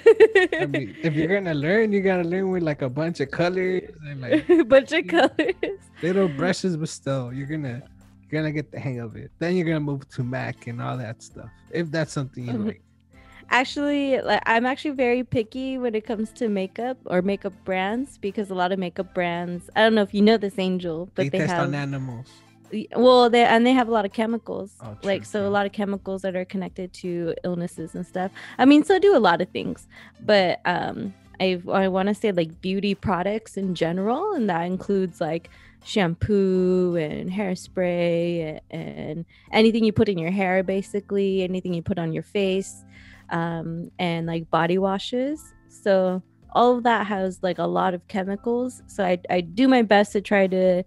I mean, if you're gonna learn, you gotta learn with like a bunch of colors and like bunch of colors. little brushes, but still, you're gonna you're gonna get the hang of it. Then you're gonna move to Mac and all that stuff. If that's something you Mhm. like. Actually, like I'm actually very picky when it comes to makeup or makeup brands because a lot of makeup brands. I don't know if you know this, Angel, but They, they, test have on animals. Well they and they have a lot of chemicals Oh, like true, so a lot of chemicals that are connected to illnesses and stuff i mean so do a lot of things but um i i want to say like beauty products in general and that includes like shampoo and hairspray and anything you put in your hair basically anything you put on your face um and like body washes so all of that has like a lot of chemicals so i, I do my best to try to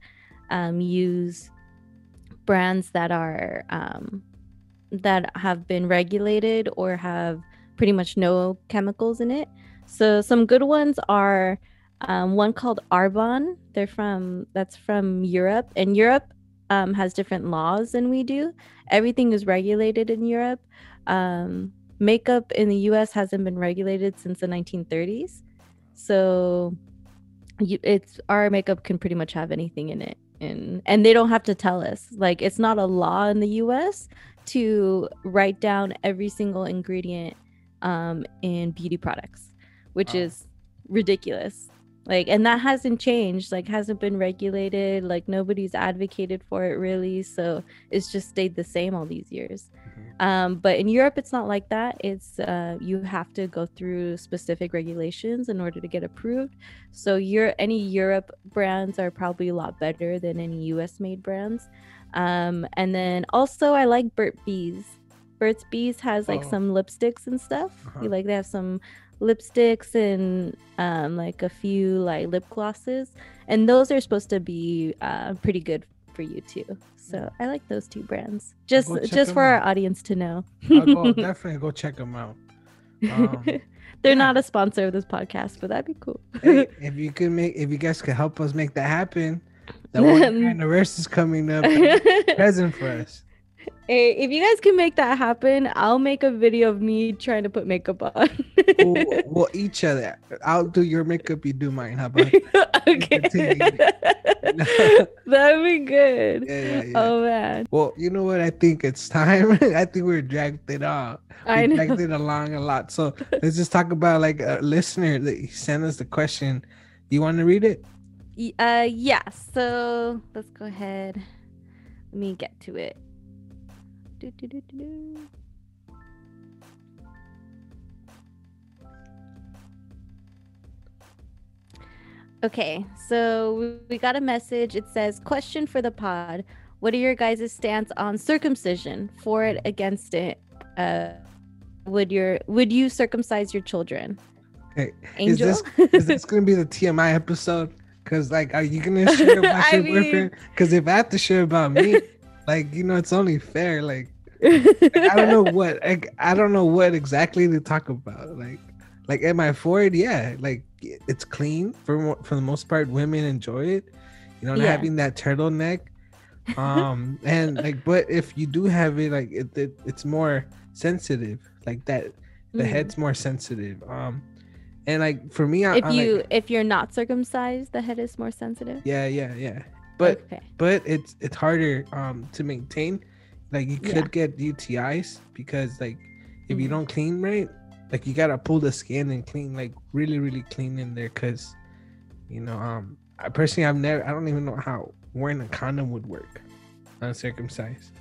um, use brands that are um, that have been regulated or have pretty much no chemicals in it. So some good ones are Um, one called Arbonne. They're from that's from Europe, and Europe um, has different laws than we do. Everything is regulated in Europe. Um, makeup in the U.S. hasn't been regulated since the 1930s, so you, it's our makeup can pretty much have anything in it, and and they don't have to tell us. Like it's not a law in the U.S. to write down every single ingredient um, in beauty products, which Wow. is ridiculous. Like, and that hasn't changed. Like, hasn't been regulated. Like, nobody's advocated for it really. So it's just stayed the same all these years. Mhm. Um, but in Europe, it's not like that. It's uh, you have to go through specific regulations in order to get approved. So your any Europe brands are probably a lot better than any U.S. made brands. Um, and then also, I like Burt Bees. Burt's Bees has like Oh. some lipsticks and stuff. Uh-huh. You like they have some lipsticks and um, like a few like lip glosses, and those are supposed to be uh, pretty good for you too. So I like those two brands. Just just for our audience to know. I'll go, definitely go check them out. Um, They're yeah. not a sponsor of this podcast, but that'd be cool. hey, if you could make, if you guys could help us make that happen, the one anniversary is coming up. Present for us. Hey, if you guys can make that happen, I'll make a video of me trying to put makeup on. We'll, we'll each other. I'll do your makeup. You do mine. How about? okay. That'd be good. yeah, yeah. Oh man. Well, you know what? I think it's time. I think we're dragged it off. I know. dragged it along a lot. So let's just talk about like a listener that sent us the question. Do you want to read it? Uh yeah, so let's go ahead. Let me get to it. Do, do, do, do, do. Okay, so we- got a message. It says, "Question for the pod: What are your guys' stance on circumcision? For it, against it? Uh, would your would you circumcise your children?" Okay. Angel. Is this is this gonna be the TMI episode? Cause like, are you gonna share about I your mean- boyfriend? Cause if I have to share about me, like you know, it's only fair. Like, like, I don't know what like, I don't know what exactly to talk about. Like, like at my forehead, yeah, like it's clean for for the most part. Women enjoy it. You know, Yeah. having that turtleneck. Um, and like, but if you do have it, like it, it it's more sensitive. Like that, the Mhm. head's more sensitive. Um, and like for me, I, if I'm you like, if you're not circumcised, the head is more sensitive. yeah, yeah, yeah. But okay. but it's it's harder um to maintain. Like you could Yeah. get UTIs because like if you Mhm. don't clean right, like you gotta pull the skin and clean like really really clean in there because you know um I personally I've never I don't even know how wearing a condom would work uncircumcised.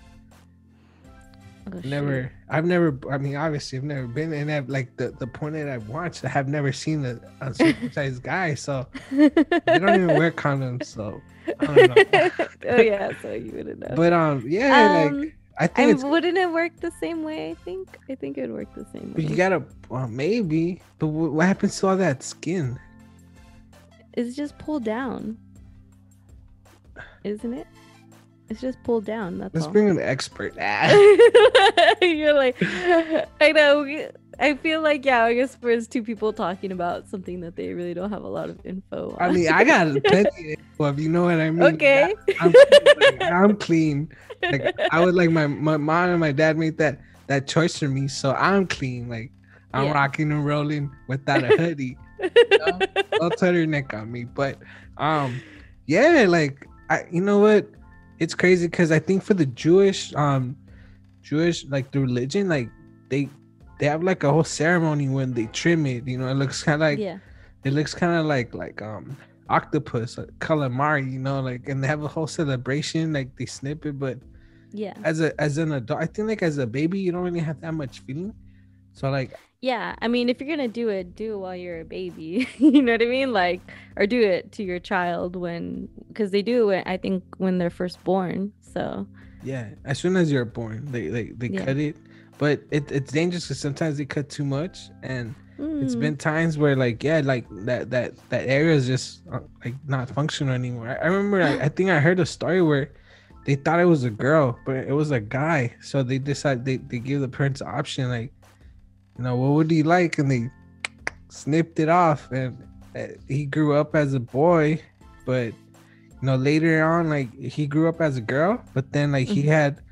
Oh. Never I've never I mean obviously I've never been and I've like the the point that I've watched I have never seen an uncircumcised guy so they don't even wear condoms so I don't know. oh yeah, so you wouldn't know. But um yeah like um, I I think it's wouldn't it work the same way? I think I think it would work the same But way. you gotta, well, maybe. But what happens to all that skin? it's just pulled down, isn't it? It's just pulled down. That's Let's all. bring an expert. Ah. You're like, I know. I feel like yeah. I guess there's two people talking about something that they really don't have a lot of info. On. I mean, I got plenty of info, if you know what I mean. okay. I'm, clean, like, I'm clean. Like I would like my my mom and my dad made that that choice for me, so I'm clean. Like I'm Yeah. rocking and rolling without a hoodie. I'll Don't neck on me. But um, yeah, like I, you know what? It's crazy because I think for the Jewish um, Jewish like the religion, like they they have like a whole ceremony when they trim it. You know, it looks kind of like yeah. it looks kind of like like um octopus like calamari. You know, like and they have a whole celebration. Like they snip it, but Yeah. as a as an adult, I think like as a baby, you don't really have that much feeling. So like Yeah, I mean, if you're gonna do it, do it while you're a baby. you know what I mean? Like, or do it to your child when, because they do it. I think when they're first born. So Yeah, as soon as you're born, they they, they Yeah. cut it, but it, it's dangerous because sometimes they cut too much, and it's been times where like yeah, like that that that area is just uh, like not functional anymore. I, I remember I, I think I heard a story where they thought it was a girl, but it was a guy, so they decided they they gave the parents option like, you know, what would he like, and they snipped it off, and uh, he grew up as a boy, but you know later on like he grew up as a girl, but then like he Mhm. had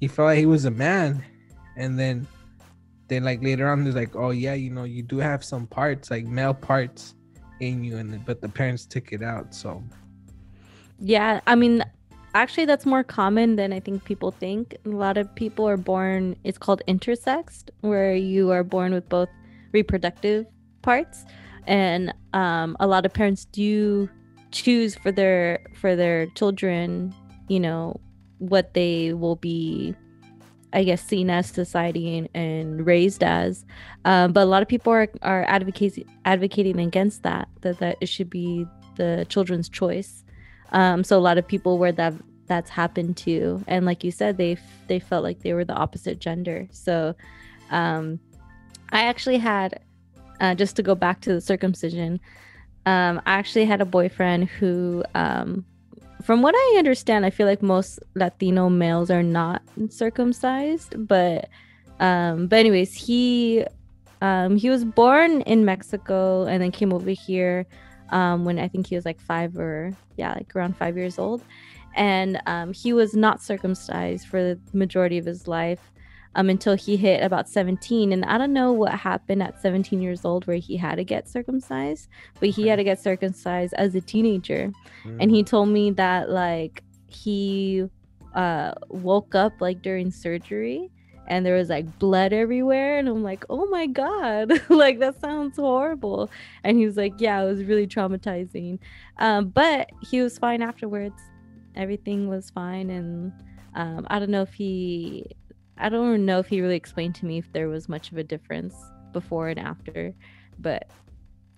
he felt like he was a man, and then then like later on he's like, oh yeah, you know you do have some parts like male parts in you, and but the parents took it out. So Yeah, I mean, actually, that's more common than I think people think. A lot of people are born, it's called intersexed, where you are born with both reproductive parts. And um, a lot of parents do choose for their for their children, you know, what they will be, I guess, seen as society and, and raised as. Um, but a lot of people are, are advocating advocating against that, that that it should be the children's choice um so a lot of people where that that's happened to and like you said they they felt like they were the opposite gender. So um i actually had uh, just to go back to the circumcision um i actually had a boyfriend who um from what i understand i feel like most latino males are not circumcised but um but anyways he um he was born in mexico and then came over here um, when I think he was like five or yeah, like around five years old, and um, he was not circumcised for the majority of his life um, until he hit about 17. And I don't know what happened at 17 years old where he had to get circumcised, but he had to get circumcised as a teenager. And he told me that like he uh, woke up like during surgery and there was like blood everywhere and i'm like oh my god. Like that sounds horrible. And he was like yeah it was really traumatizing. Um, but he was fine afterwards. Everything was fine and um, i don't know if he i don't know if he really explained to me if there was much of a difference before and after but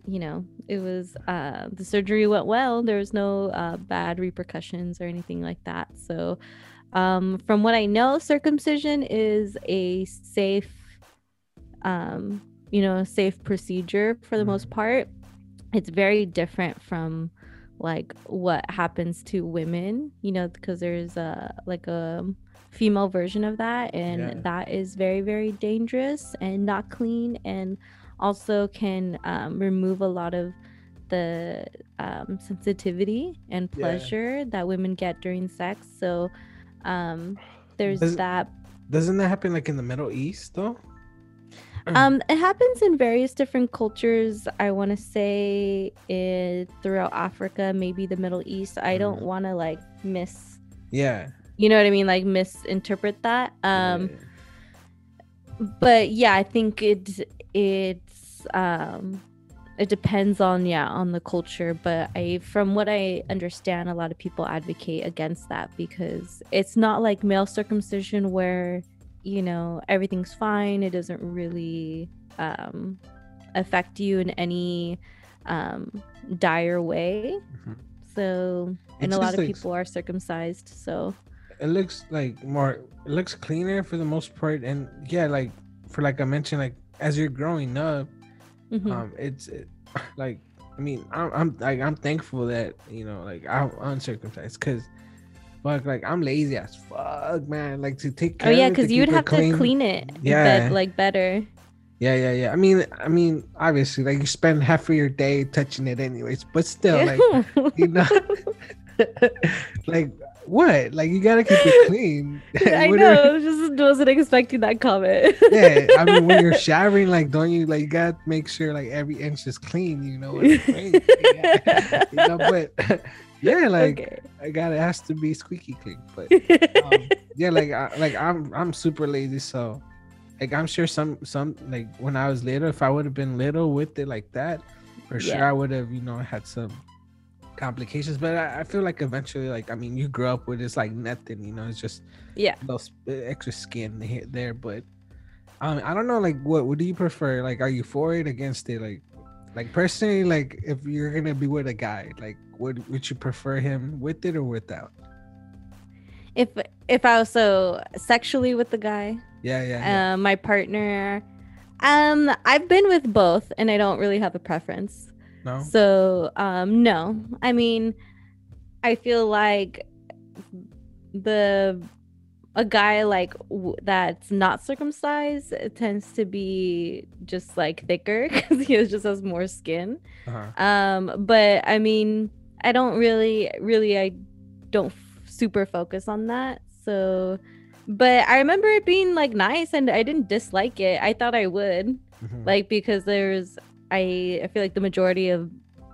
you know it was uh, the surgery went well. There was no uh, bad repercussions or anything like that. So um, from what I know, circumcision is a safe, um, you know, safe procedure for the most part. It's very different from like what happens to women, you know, because there's a like a female version of that, and Yeah. that is very very dangerous and not clean, and also can um, remove a lot of the um, sensitivity and Yeah. pleasure that women get during sex. So um, there's Does- that. Doesn't that happen like in the Middle East though? Um, it happens in various different cultures. I want to say it throughout Africa, maybe the Middle East. I don't Mhm. want to like miss, Yeah. you know what I mean, like misinterpret that. Um, yeah. but yeah i think it it's um it depends on yeah on the culture but i from what i understand a lot of people advocate against that because it's not like male circumcision where you know everything's fine it doesn't really um affect you in any um dire way Mhm. so and a lot of looks- people are circumcised so it looks like more it looks cleaner for the most part and yeah like for like i mentioned like as you're growing up mhm. um it's it, like i mean i'm i'm like i'm thankful that you know like i'm uncircumcised because fuck like i'm lazy as fuck man like to take care oh yeah of it, to because you'd have clean. to clean it Yeah. like better yeah yeah yeah i mean i mean obviously like you spend half of your day touching it anyways but still like you know like what like you gotta keep it clean I What are- know, just wasn't expecting that comment. yeah, I mean, when you're showering, like, don't you like you gotta make sure like every inch is clean, you know? What Yeah. you know, but yeah, like okay. I got it has to be squeaky clean. But um, yeah, like I, like I'm I'm super lazy, so like I'm sure some some like when I was little, if I would have been little with it like that, for sure I would have you know had some complications. But I, I feel like eventually, like I mean, you grow up with it's like nothing, you know, it's just yeah. sp- extra skin here there but um i don't know like what what do you prefer like are you for it against it like like personally like if you're gonna be with a guy like would would you prefer him with it or without If if I was so sexually with the guy, yeah yeah, yeah. um, my partner, um, I've been with both, and I don't really have a preference. No So, um, no. I mean, I feel like the a guy like w- that's not circumcised tends to be just like thicker because he just has more skin. Uh-huh. Um, but I mean, I don't really, really, I don't f- super focus on that. So, but I remember it being like nice, and I didn't dislike it. I thought I would, Mhm. like because there's, I, I feel like the majority of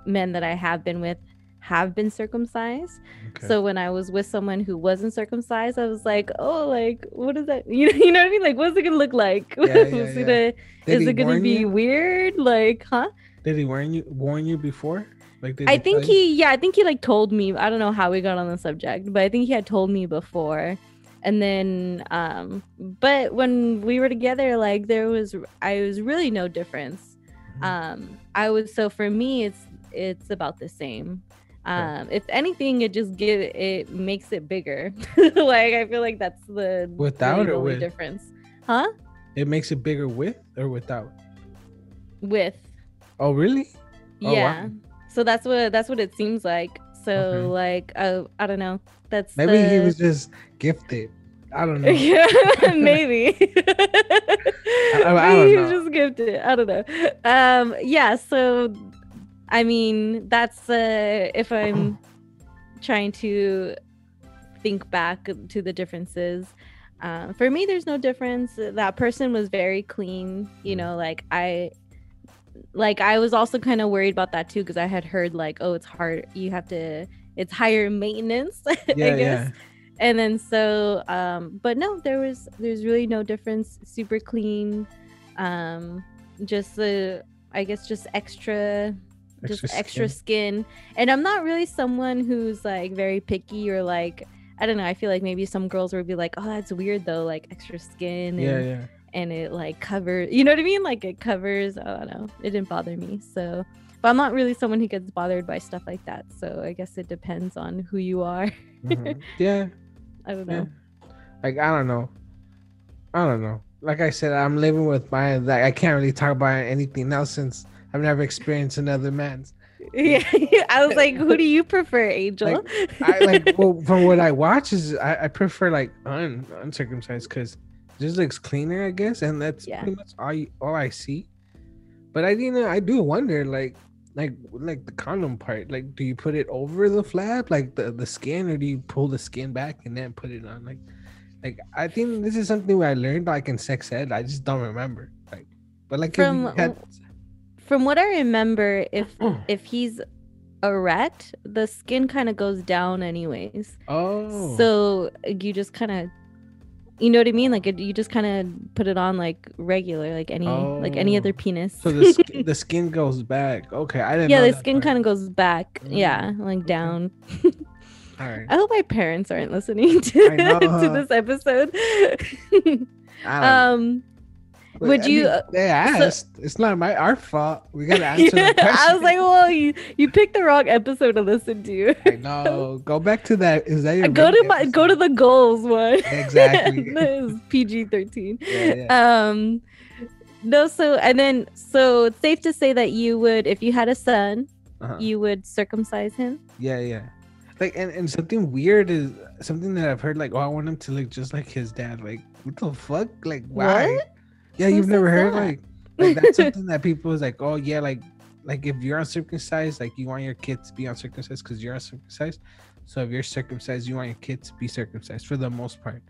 men that I have been with have been circumcised. Okay. So when I was with someone who wasn't circumcised, I was like, oh, like what is that? You know, you know what I mean? Like, what's it gonna look like? Yeah, yeah, is yeah. it a, is it gonna be you? weird? Like, huh? Did he warn you warn you before? Like I think he, yeah, I think he like told me. I don't know how we got on the subject, but I think he had told me before. And then, um, but when we were together, like there was, I was really no difference. Mhm. Um, I was so for me, it's it's about the same. Um, if anything, it just give it makes it bigger. like I feel like that's the Without the or with? difference, huh? It makes it bigger with or without. With Oh really? Oh, wow. yeah. So that's what that's what it seems like. So Okay. like uh, I don't know. That's Maybe he was just gifted. I don't know. yeah, maybe. I don't Maybe he was just gifted. I don't know. Um, yeah. So, I mean, that's uh, if I'm trying to think back to the differences. Uh, for me, there's no difference. That person was very clean. You know, like I, like I was also kind of worried about that too because I had heard like, oh, it's hard. You have to. It's higher maintenance. I Yeah, guess yeah. And then so um but no there was there's really no difference super clean um just the i guess just extra just Extra extra skin. skin and i'm not really someone who's like very picky or like i don't know i feel like maybe some girls would be like oh that's weird though like extra skin and, Yeah, yeah. and it like covers you know what i mean like it covers i don't know it didn't bother me so but i'm not really someone who gets bothered by stuff like that so i guess it depends on who you are Mhm. Yeah. I don't Yeah. know Like I don't know. I don't know. Like I said, I'm living with my like I can't really talk about anything else since I've never experienced another man's. Yeah, I was like, who do you prefer, Angel? I like well, from what I watch is I, I prefer like un, uncircumcised because it just looks cleaner, I guess, and that's Yeah. pretty much all you, all I see. But I didn't. I do wonder, like, like like the condom part. Like, do you put it over the flap, like the the skin, or do you pull the skin back and then put it on? Like, like I think this is something I learned like in sex ed. I just don't remember. Like, but like From- had, From what I remember, if if he's erect, the skin kind of goes down anyways. oh, So you just kind of, you know what I mean? Like it, you just kind of put it on like regular, like any like any other Oh. penis. so the skin, the skin goes back. Okay, I didn't. yeah, the skin kind of goes back. Yeah, Mm, like down. All right. I hope my parents aren't listening to, to this episode. Um, Wait, would I you- mean, uh, they asked. it's not my our fault. We gotta answer Yeah, the question. I was like, well, you you picked the wrong episode to listen to. I know. Go back to that. Is that your go to my go to the goals one. Exactly. this PG thirteen. Yeah, yeah. Um, no, so and then so it's safe to say that you would, if you had a son, Uh-huh. you would circumcise him. Yeah, yeah. Like and, and something weird is something that I've heard like, oh, I want him to look just like his dad. Like, what the fuck? Like, why? What? Yeah, Who you've never heard that? like, like that's something that people is like, oh yeah, like, like if you're uncircumcised, like you want your kid to be uncircumcised because you're uncircumcised. So if you're circumcised, you want your kid to be circumcised for the most part.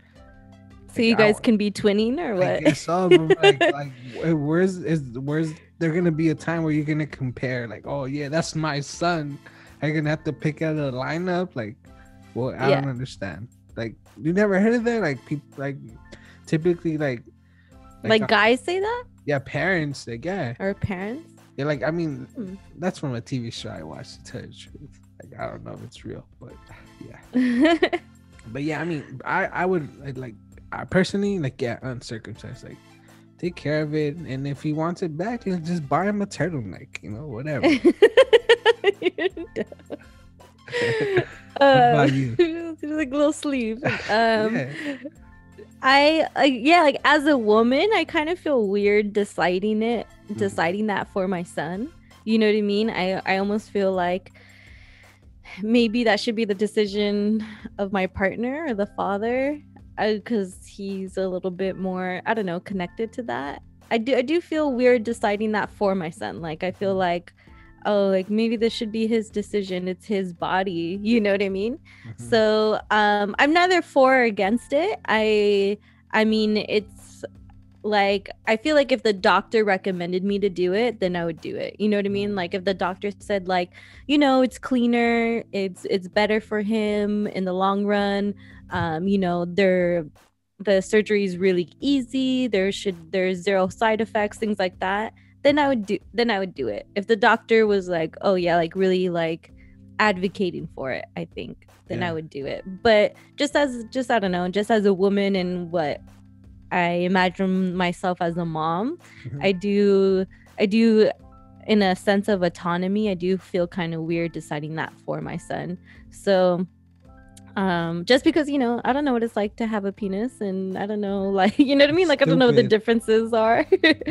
So you Like, I guys can be twinning or I what? guess so. Like, like, where's is where's there gonna be a time where you're gonna compare? Like, oh yeah, that's my son. You gonna have to pick out a lineup? Like, well, I Yeah. don't understand. Like, you never heard of that? Like, people like typically like like uh, guys say that yeah, parents. Like, yeah, or parents? yeah. Like, I mean, Hmm. that's from a TV show I watched. To tell you the truth, like, I don't know if it's real, but yeah. But yeah, I mean, I I would I'd like I personally like yeah uncircumcised like take care of it, and if he wants it back, let's just buy him a turtleneck, you know, whatever. Dumb. about you? just like little sleeve. Um, Yeah. I uh, yeah, like as a woman, I kind of feel weird deciding it, Mhm. deciding that for my son. You know what I mean? I I almost feel like maybe that should be the decision of my partner or the father. because he's a little bit more I don't know connected to that. I do I do feel weird deciding that for my son. Like I feel like oh like maybe this should be his decision. It's his body. You know what I mean? Mhm. So um I'm neither for or against it. I I mean it's like I feel like if the doctor recommended me to do it, then I would do it. You know what I mean? Like if the doctor said like, you know, it's cleaner, it's it's better for him in the long run. Um, you know, they're the surgery is really easy. There should there's zero side effects, things like that. Then I would do then I would do it. If the doctor was like, oh yeah, like really like advocating for it, I think then Yeah. I would do it. But just as just I don't know, just as a woman and what I imagine myself as a mom, Mhm. I do I do in a sense of autonomy, I do feel kind of weird deciding that for my son. So um just because you know i don't know what it's like to have a penis and i don't know like you know what i mean like i don't know what the differences are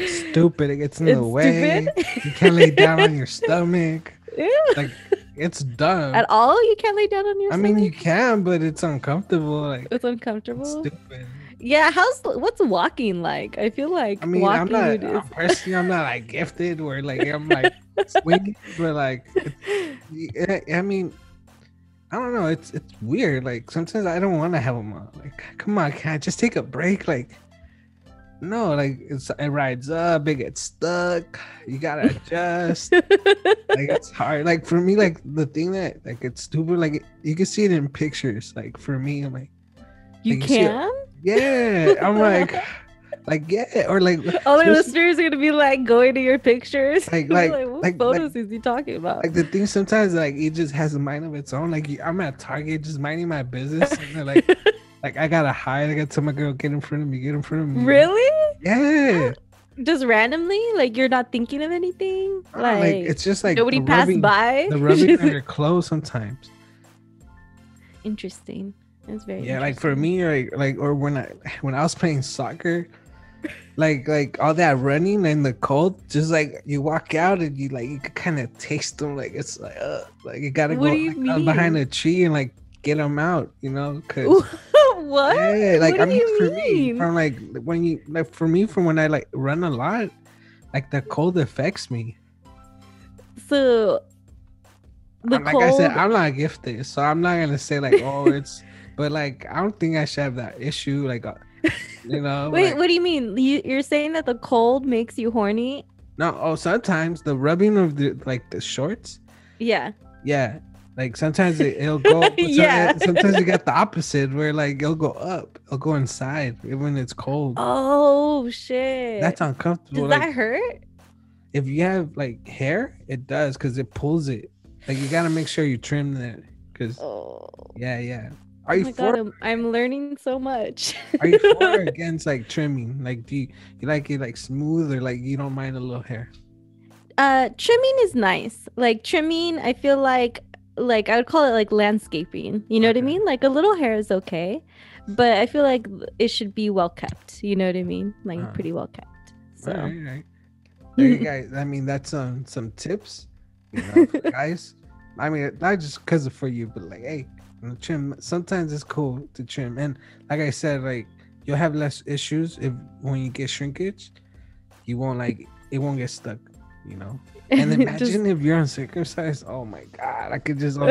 stupid. It gets in it's the way. stupid You can't lay down on your stomach. Like it's dumb. at all you can't lay down on your I mean, you can, but it's uncomfortable. Like it's it's uncomfortable stupid. yeah how's what's walking like i feel like I mean, walking I'm not is I'm personally. I'm not like gifted or like I'm like swinging, but like I mean, I don't know. It's it's weird. Like sometimes I don't want to have them on. Like, come on, can I just take a break? Like, no, like it's it rides up, it gets stuck. You gotta adjust. like it's hard. Like for me, like the thing that like it's stupid. Like you can see it in pictures. Like for me, I'm like, you like, you can yeah. I'm like, like yeah, or like all the listeners are gonna be like going to your pictures Like- like- what like- like- photos is he talking about like the thing sometimes like it just has a mind of its own. Like I'm at Target just minding my business, and they're like, like I gotta hide. I gotta tell my girl, get in front of me, get in front of me. really Yeah. just randomly like you're not thinking of anything like, like, it's just like nobody passed rubbing- by The rubbing on your clothes sometimes. interesting it's very Yeah, like for me, like like or when I when I was playing soccer, like like all that running in the cold, just like you walk out and you like you can kind of taste them. Like it's like uh, like you gotta What go you like, behind a tree and like get them out, you know? Cause what Yeah, like What I mean, for me, from like when you like for me, from when I like run a lot, like the cold affects me. so the like cold I said, I'm not gifted, so I'm not gonna say like, oh, it's. But like, I don't think I should have that issue. Like, uh, you know. wait like- what do you mean you, you're saying that the cold makes you horny No, oh, sometimes the rubbing of the like the shorts. yeah Yeah, like sometimes it, it'll go. Yeah. Sometimes you got the opposite where like it'll go up, it'll go inside even when it's cold. oh shit That's uncomfortable. does like, that hurt if you have like hair, it does because it pulls it. Like you gotta make sure you trim that. Cause oh yeah, yeah. Are Oh you my for? god, I'm, I'm learning so much. Are you for or against like trimming? Like, do you, you like it like smooth or like you don't mind a little hair? uh trimming is nice. Like trimming, I feel like like I would call it like landscaping. You know what I mean? Like a little hair is okay, but I feel like it should be well kept. You know what I mean? Like Uh-huh. pretty well kept. So All right, all right. There you guys. I mean, that's um some tips, you know, guys. I mean, not just because of for you, but like, hey, trim. Sometimes it's cool to trim, and like I said, like you'll have less issues if when you get shrinkage, you won't like it won't get stuck, you know. And Just- imagine if you're uncircumcised. Oh my god, I could just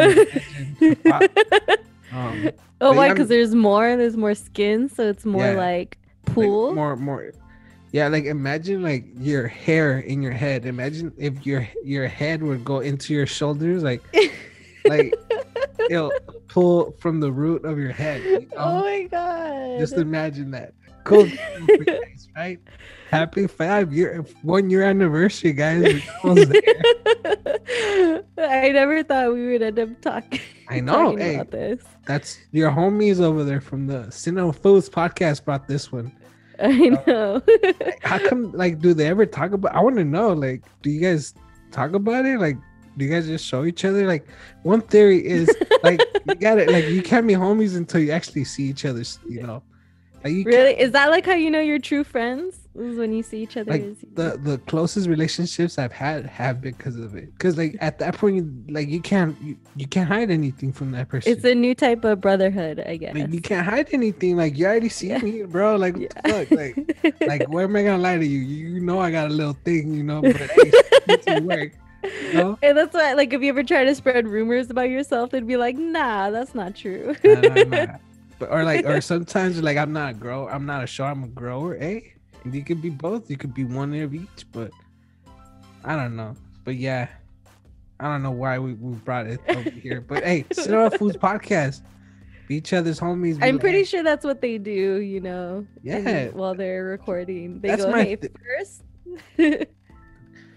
um, oh why? Because there's more. There's more skin, so it's more Yeah. like like, pool. more more yeah like imagine like your hair in your head imagine if your your head would go into your shoulders like like it'll pull from the root of your head you oh my god! just imagine that cool right happy five year one year anniversary guys. I never thought we would end up talking. I know, talking hey. about this. that's your homies over there from the Cine Foods podcast brought this one I uh, know. how come like do they ever talk about i want to know like do you guys talk about it like do you guys just show each other like one theory is like you gotta like you can't be homies until you actually see each other you know Like you Really? Is that like how you know you're true friends? Is when you see each other? like the the closest relationships I've had have been because of it. Because like at that point, you, like you can't you, you can't hide anything from that person. it's a new type of brotherhood, I guess. like you can't hide anything. Like you already see Yeah. me, bro. Like what the fuck? Like like where am I gonna lie to you? You know I got a little thing, you know. But hey, it's work. Know? and that's why, like, if you ever try to spread rumors about yourself, they'd be like, "Nah, that's not true." Nah, nah, nah. But or like or sometimes like I'm not a grow. I'm not a show. I'm a grower. Eh? And you could be both. You could be one of each. But I don't know. But yeah, I don't know why we, we brought it over here. But hey, Cinema Foods podcast. Be each other's homies. I'm like, pretty sure that's what they do, you know. and Yeah. While they're recording, they That's go, my "Hey, thi- first,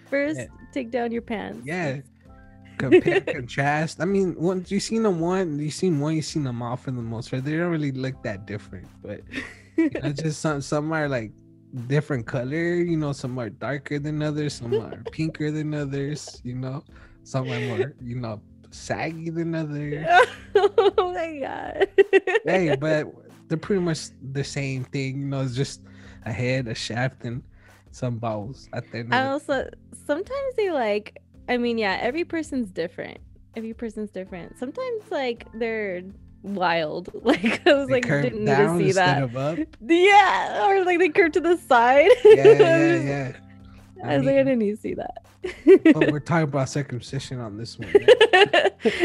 first, Yeah. Take down your pants." Yeah. Compare contrast. I mean, once you seen them one, you seen one, you seen them all for the most part. They don't really look that different, but you know, just some some are like different color. You know, some are darker than others, some are pinker than others. You know, some are more you know saggy than others. oh my god. hey, but they're pretty much the same thing. You know, it's just a head, a shaft, and some balls at the end. I also sometimes they like. I mean, yeah, every person's different. Every person's different. Sometimes like they're wild. Like I was They like didn't need to see that. Yeah, or like they curve to the side. Yeah, I yeah, yeah. I was like, I didn't need to see that. but we're talking about circumcision on this one.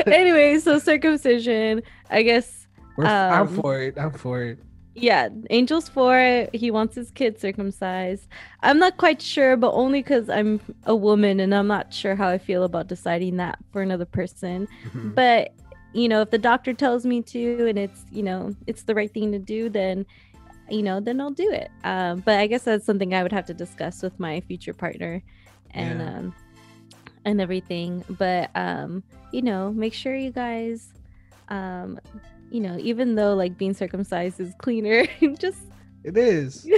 anyway, so circumcision. I guess We're, I'm Um, for it. I'm for it. Yeah, Angel's for. He wants his kid circumcised. I'm not quite sure, but only because I'm a woman and I'm not sure how I feel about deciding that for another person. Mhm. But you know, if the doctor tells me to and it's you know it's the right thing to do, then you know then I'll do it. Um, but I guess that's something I would have to discuss with my future partner, and Yeah. um, and everything. But um, you know, make sure you guys, um, you know, even though like being circumcised is cleaner, just It is.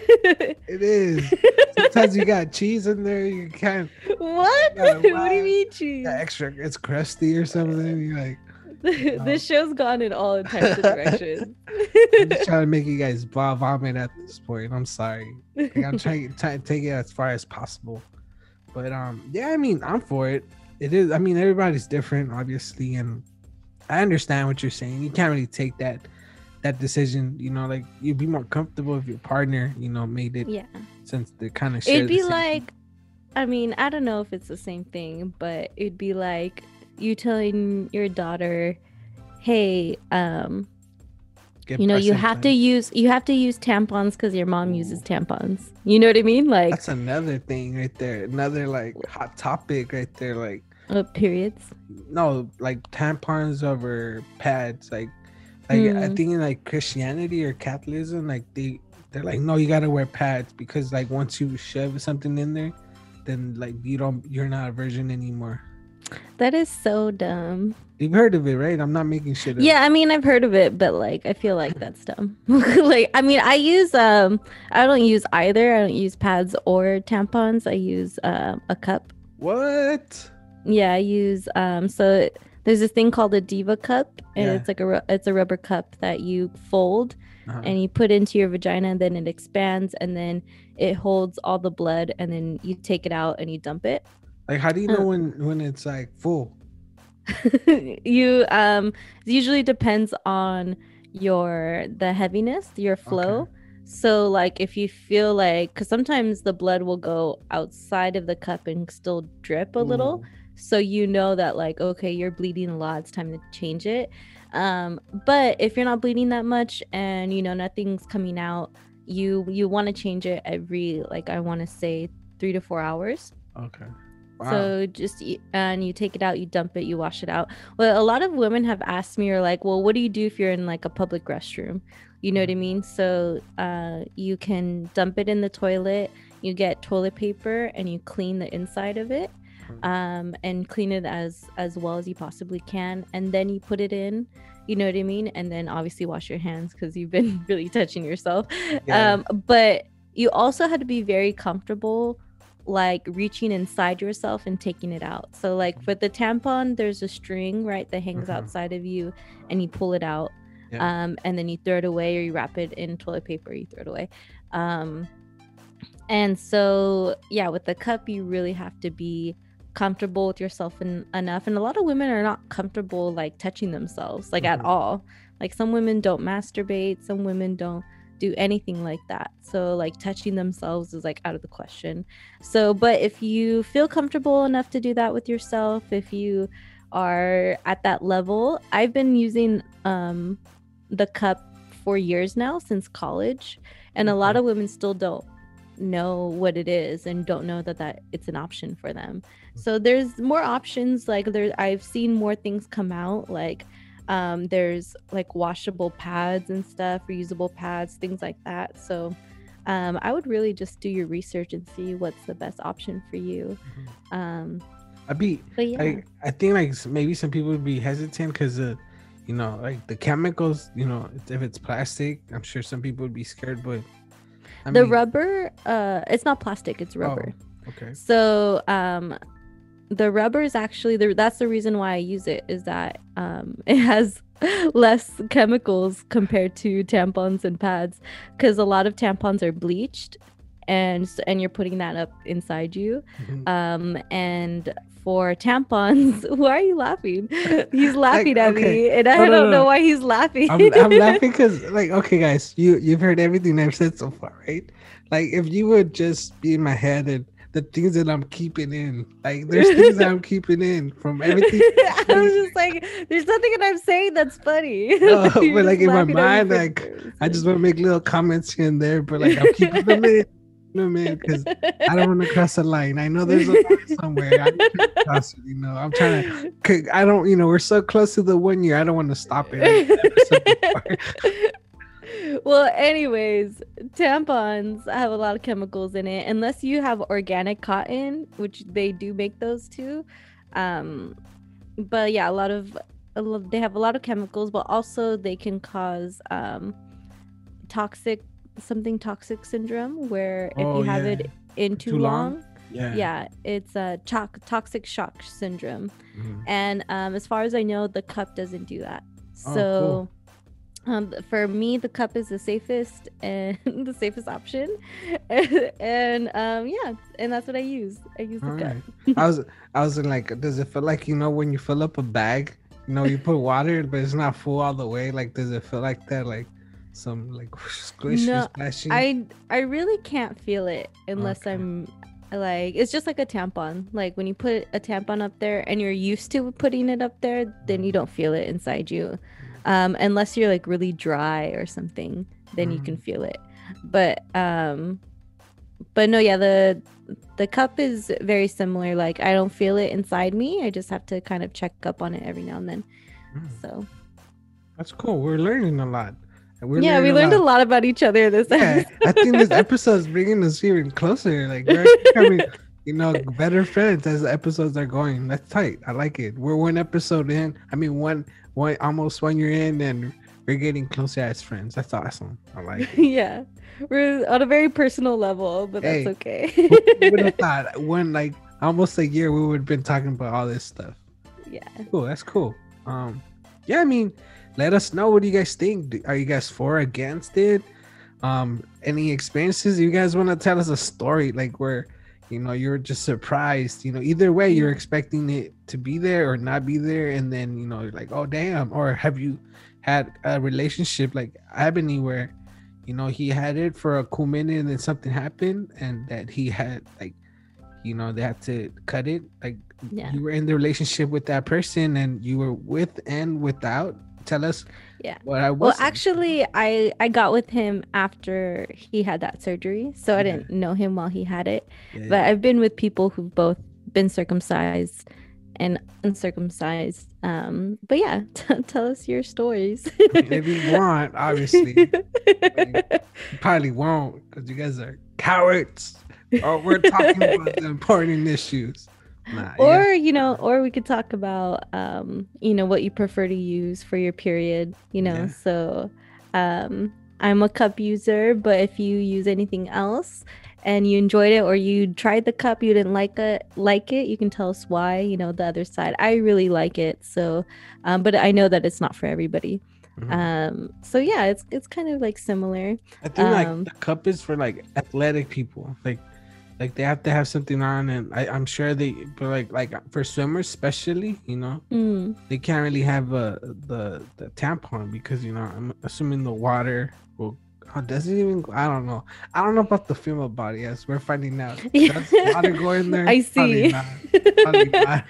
It is. Sometimes you got cheese in there. You can't. what? Yeah, what do you mean cheese? Extra. It's crusty or something. You're like, this show's gone in all types of directions. I'm just trying to make you guys vom- vomit at this point. I'm sorry. Like, I'm trying, trying to take it as far as possible. But um, yeah, I mean, I'm for it. It is. I mean, everybody's different, obviously, and I understand what you're saying. You can't really take that that decision. You know, like you'd be more comfortable if your partner, you know, made it yeah. since they kind of. It'd be like, I mean, I don't know if it's the same thing, but it'd be like you telling your daughter, "Hey, um, you know, you have to use you have to use tampons because your mom uses tampons." You know what I mean? Like That's another thing right there. Another like hot topic right there. Like uh, periods. no, like tampons over pads. Like, like I Hmm. think in like Christianity or Catholicism, like they they're like, no, you gotta wear pads because like once you shove something in there, then like you don't you're not a virgin anymore. That is so dumb. You've heard of it, right? I'm not making shit up. Yeah, I mean, I've heard of it, but like, I feel like that's dumb. like, I mean, I use um, I don't use either. I don't use pads or tampons. I use um a cup. What? Yeah, I use um. So there's this thing called a diva cup, and Yeah. it's like a it's a rubber cup that you fold Uh-huh. and you put into your vagina, and then it expands, and then it holds all the blood, and then you take it out and you dump it. like, how do you know when when it's like full? you um it usually depends on your the heaviness your flow so like if you feel like because sometimes the blood will go outside of the cup and still drip a little Ooh. So you know that like okay you're bleeding a lot it's time to change it um but if you're not bleeding that much and you know nothing's coming out you you want to change it every like i want to say three to four hours Okay. Wow. so just and you take it out, you dump it, you wash it out. Well, a lot of women have asked me, or like, well, what do you do if you're in like a public restroom? You know what I mean? So uh, you can dump it in the toilet. You get toilet paper and you clean the inside of it. Um, and clean it as as well as you possibly can, and then you put it in. You know what I mean? And then obviously wash your hands because you've been really touching yourself. Yeah. Um, but you also had to be very comfortable like reaching inside yourself and taking it out. So like for the tampon, there's a string right that hangs Mhm. outside of you and you pull it out. Yeah. um, and then you throw it away or you wrap it in toilet paper you throw it away um, and so yeah with the cup you really have to be comfortable with yourself en- enough and a lot of women are not comfortable like touching themselves like Mhm. at all. Like some women don't masturbate some women don't do anything like that. So like touching themselves is like out of the question. So but if you feel comfortable enough to do that with yourself if you are at that level i've been using um the cup for years now since college and a lot of women still don't know what it is and don't know that that it's an option for them so there's more options like there i've seen more things come out like um there's like washable pads and stuff reusable pads things like that. So um i would really just do your research and see what's the best option for you. Um I'd be yeah. Like I think like maybe some people would be hesitant because uh you know like the chemicals you know if it's plastic I'm sure some people would be scared but I the mean- rubber uh it's not plastic it's oh, rubber. okay. So um the rubber is actually the that's the reason why I use it is that um it has less chemicals compared to tampons and pads because a lot of tampons are bleached and and you're putting that up inside you Mhm. um and for tampons why are you laughing he's laughing at okay. me and i No, no, don't know no. why he's laughing I'm, I'm laughing because like okay guys you you've heard everything I've said so far right like if you would just be in my head and the things that I'm keeping in like there's things that I'm keeping in from everything I was just like, there's nothing that I'm saying that's funny. No, You're but, like, in my laughing at me mind, like, I just want to make little comments here and there but like I'm keeping them in you know man because I don't want to cross a line. I know there's a line somewhere. I cross it, you know. I'm trying to. I don't. You know, we're so close to the one year. I don't want to stop it. Well, anyways, tampons have a lot of chemicals in it. Unless you have organic cotton, which they do make those too. Um, but yeah, a lot of a lo- they have a lot of chemicals, but also they can cause um toxic something toxic syndrome where if Oh, you have yeah. it in too, Too long? long Yeah. yeah it's a cho- toxic shock syndrome Mhm. and um, as far as i know the cup doesn't do that Oh, so um, for me the cup is the safest and the safest option and um, yeah and that's what i use i use the All cup. I was. I was like, does it feel like you know when you fill up a bag? You know, you put water, but it's not full all the way. Like, does it feel like that? Like some like squish No, or splashing? i i really can't feel it unless Okay. i'm like it's just like a tampon like when you put a tampon up there and you're used to putting it up there then you don't feel it inside you um unless you're like really dry or something then you can feel it but um but no yeah the the cup is very similar like i don't feel it inside me i just have to kind of check up on it every now and then Mm, so That's cool. We're learning a lot. Yeah we learned a lot about each other this Yeah, episode. I think this episode is bringing us even closer. Like we're becoming, you know, better friends as the episodes are going. That's tight. I like it. We're one episode in. I mean, one, one, almost one year in, and we're getting closer as friends. That's awesome. I like it. yeah we're on a very personal level but that's Hey, okay Who would have thought one like almost a year we would have been talking about all this stuff. yeah Cool. That's cool. Um, yeah. I mean, let us know. What do you guys think? Are you guys for or against it? Um, any experiences? You guys want to tell us a story like where you know you're just surprised? You know, either way, you're expecting it to be there or not be there, and then you know you're like, oh damn. Or have you had a relationship like Ebony where you know he had it for a cool minute and then something happened and that he had like you know they had to cut it like Yeah. you were in the relationship with that person and you were with and without tell us Yeah. what i was well actually i i got with him after he had that surgery so i didn't know him while he had it. Yeah, but i've been with people who've both been circumcised and uncircumcised um but yeah t- tell us your stories. If you want obviously. You probably won't because you guys are cowards. Oh we're talking about the important issues nah, or guys- you know or we could talk about um you know what you prefer to use for your period you know Yeah. so um i'm a cup user but if you use anything else and you enjoyed it or you tried the cup you didn't like it like it you can tell us why you know the other side i really like it so um but i know that it's not for everybody Mhm. Um, so yeah, it's it's kind of like similar. I think like um, the cup is for like athletic people. Like like they have to have something on and I, I'm sure they but like like for swimmers especially, you know, Mm, they can't really have a the the tampon because you know I'm assuming the water will oh, does it even I don't know. I don't know about the female body as we're finding out. Does water go in there? I Probably see. not. Probably not.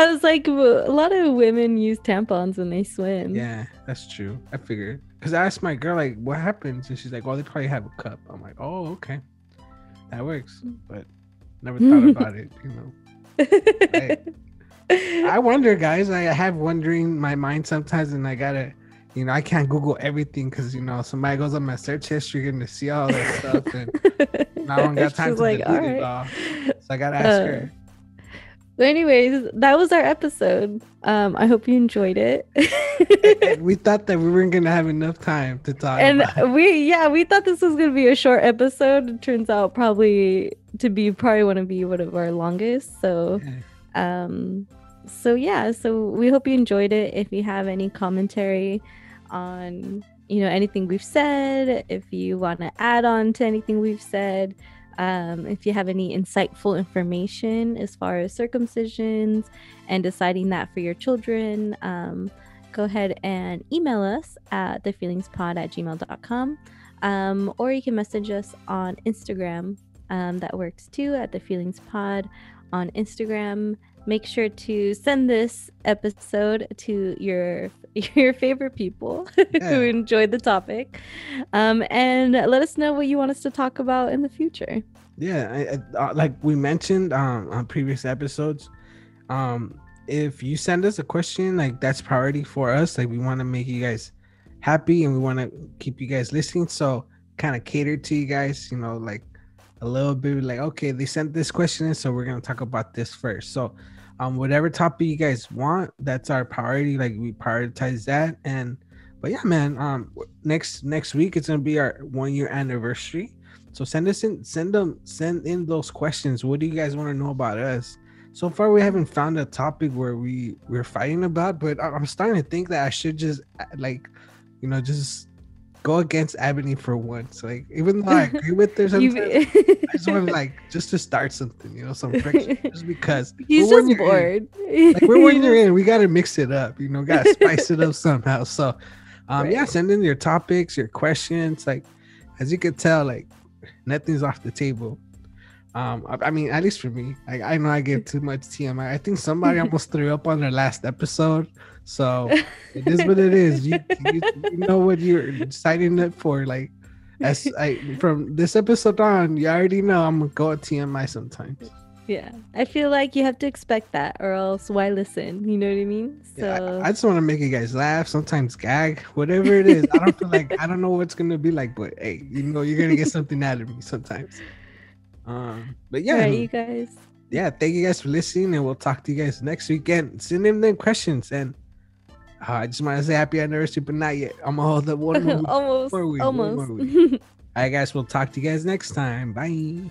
I was like, a lot of women use tampons when they swim. Yeah, that's true. I figured because I asked my girl like, "What happens?" and she's like, "Oh, they probably have a cup." I'm like, "Oh, okay, that works," but never thought about it. You know, I wonder, guys. I have wondering my mind sometimes, and I gotta, you know, I can't Google everything because you know somebody goes on my search history and to see all that stuff, and I don't got time She's to like, delete "All it right." all. So I gotta ask Uh, her. But anyways, that was our episode. Um, I hope you enjoyed it. We thought that we weren't gonna have enough time to talk. and we yeah, we thought this was gonna be a short episode. It turns out probably to be probably want to be one of our longest. So Yeah. um so yeah so we hope you enjoyed it if you have any commentary on you know anything we've said if you want to add on to anything we've said um, if you have any insightful information as far as circumcisions and deciding that for your children um, go ahead and email us at thefeelingspod at gmail.com um, or you can message us on instagram um, that works too at the feelings pod on instagram make sure to send this episode to your your favorite people Yeah. who enjoyed the topic um, and let us know what you want us to talk about in the future Yeah, I, I, uh, like we mentioned um, on previous episodes, um, if you send us a question, like that's priority for us. Like we want to make you guys happy and we want to keep you guys listening. So kind of cater to you guys, you know, like a little bit like, okay, they sent this question in, so we're gonna talk about this first. So um, whatever topic you guys want, that's our priority. Like we prioritize that. And but yeah, man, um, next next week it's gonna be our one year anniversary. So send us in, send them, send in those questions. What do you guys want to know about us? So far, we haven't found a topic where we we're fighting about, but I'm starting to think that I should just like, you know, just go against Ebony for once. Like, even though I agree with her sometimes, I just want to like just to start something, you know, some friction, just because. he's just bored like we're when you're in, we gotta mix it up, you know, gotta spice it up somehow. So um yeah, send in your topics, your questions. Like as you could tell, like nothing's off the table. Um, I, I mean, at least for me, I, I know I give too much TMI. I think somebody almost threw up on their last episode, so it is what it is. You, you, you know what you're signing up for. Like, as I from this episode on, you already know I'm gonna go at TMI sometimes. yeah i feel like you have to expect that or else why listen you know what i mean so Yeah, I, I just want to make you guys laugh, sometimes gag, whatever it is. I don't feel like I don't know what's gonna be like, but hey, you know you're gonna get something out of me sometimes. Um, but yeah, Alright, you guys yeah, thank you guys for listening, and we'll talk to you guys next weekend. Send in them questions, and uh, I just want to say happy anniversary, but not yet. I'm gonna hold up one more. week. almost week, one more almost All right, guys, we'll talk to you guys next time. Bye.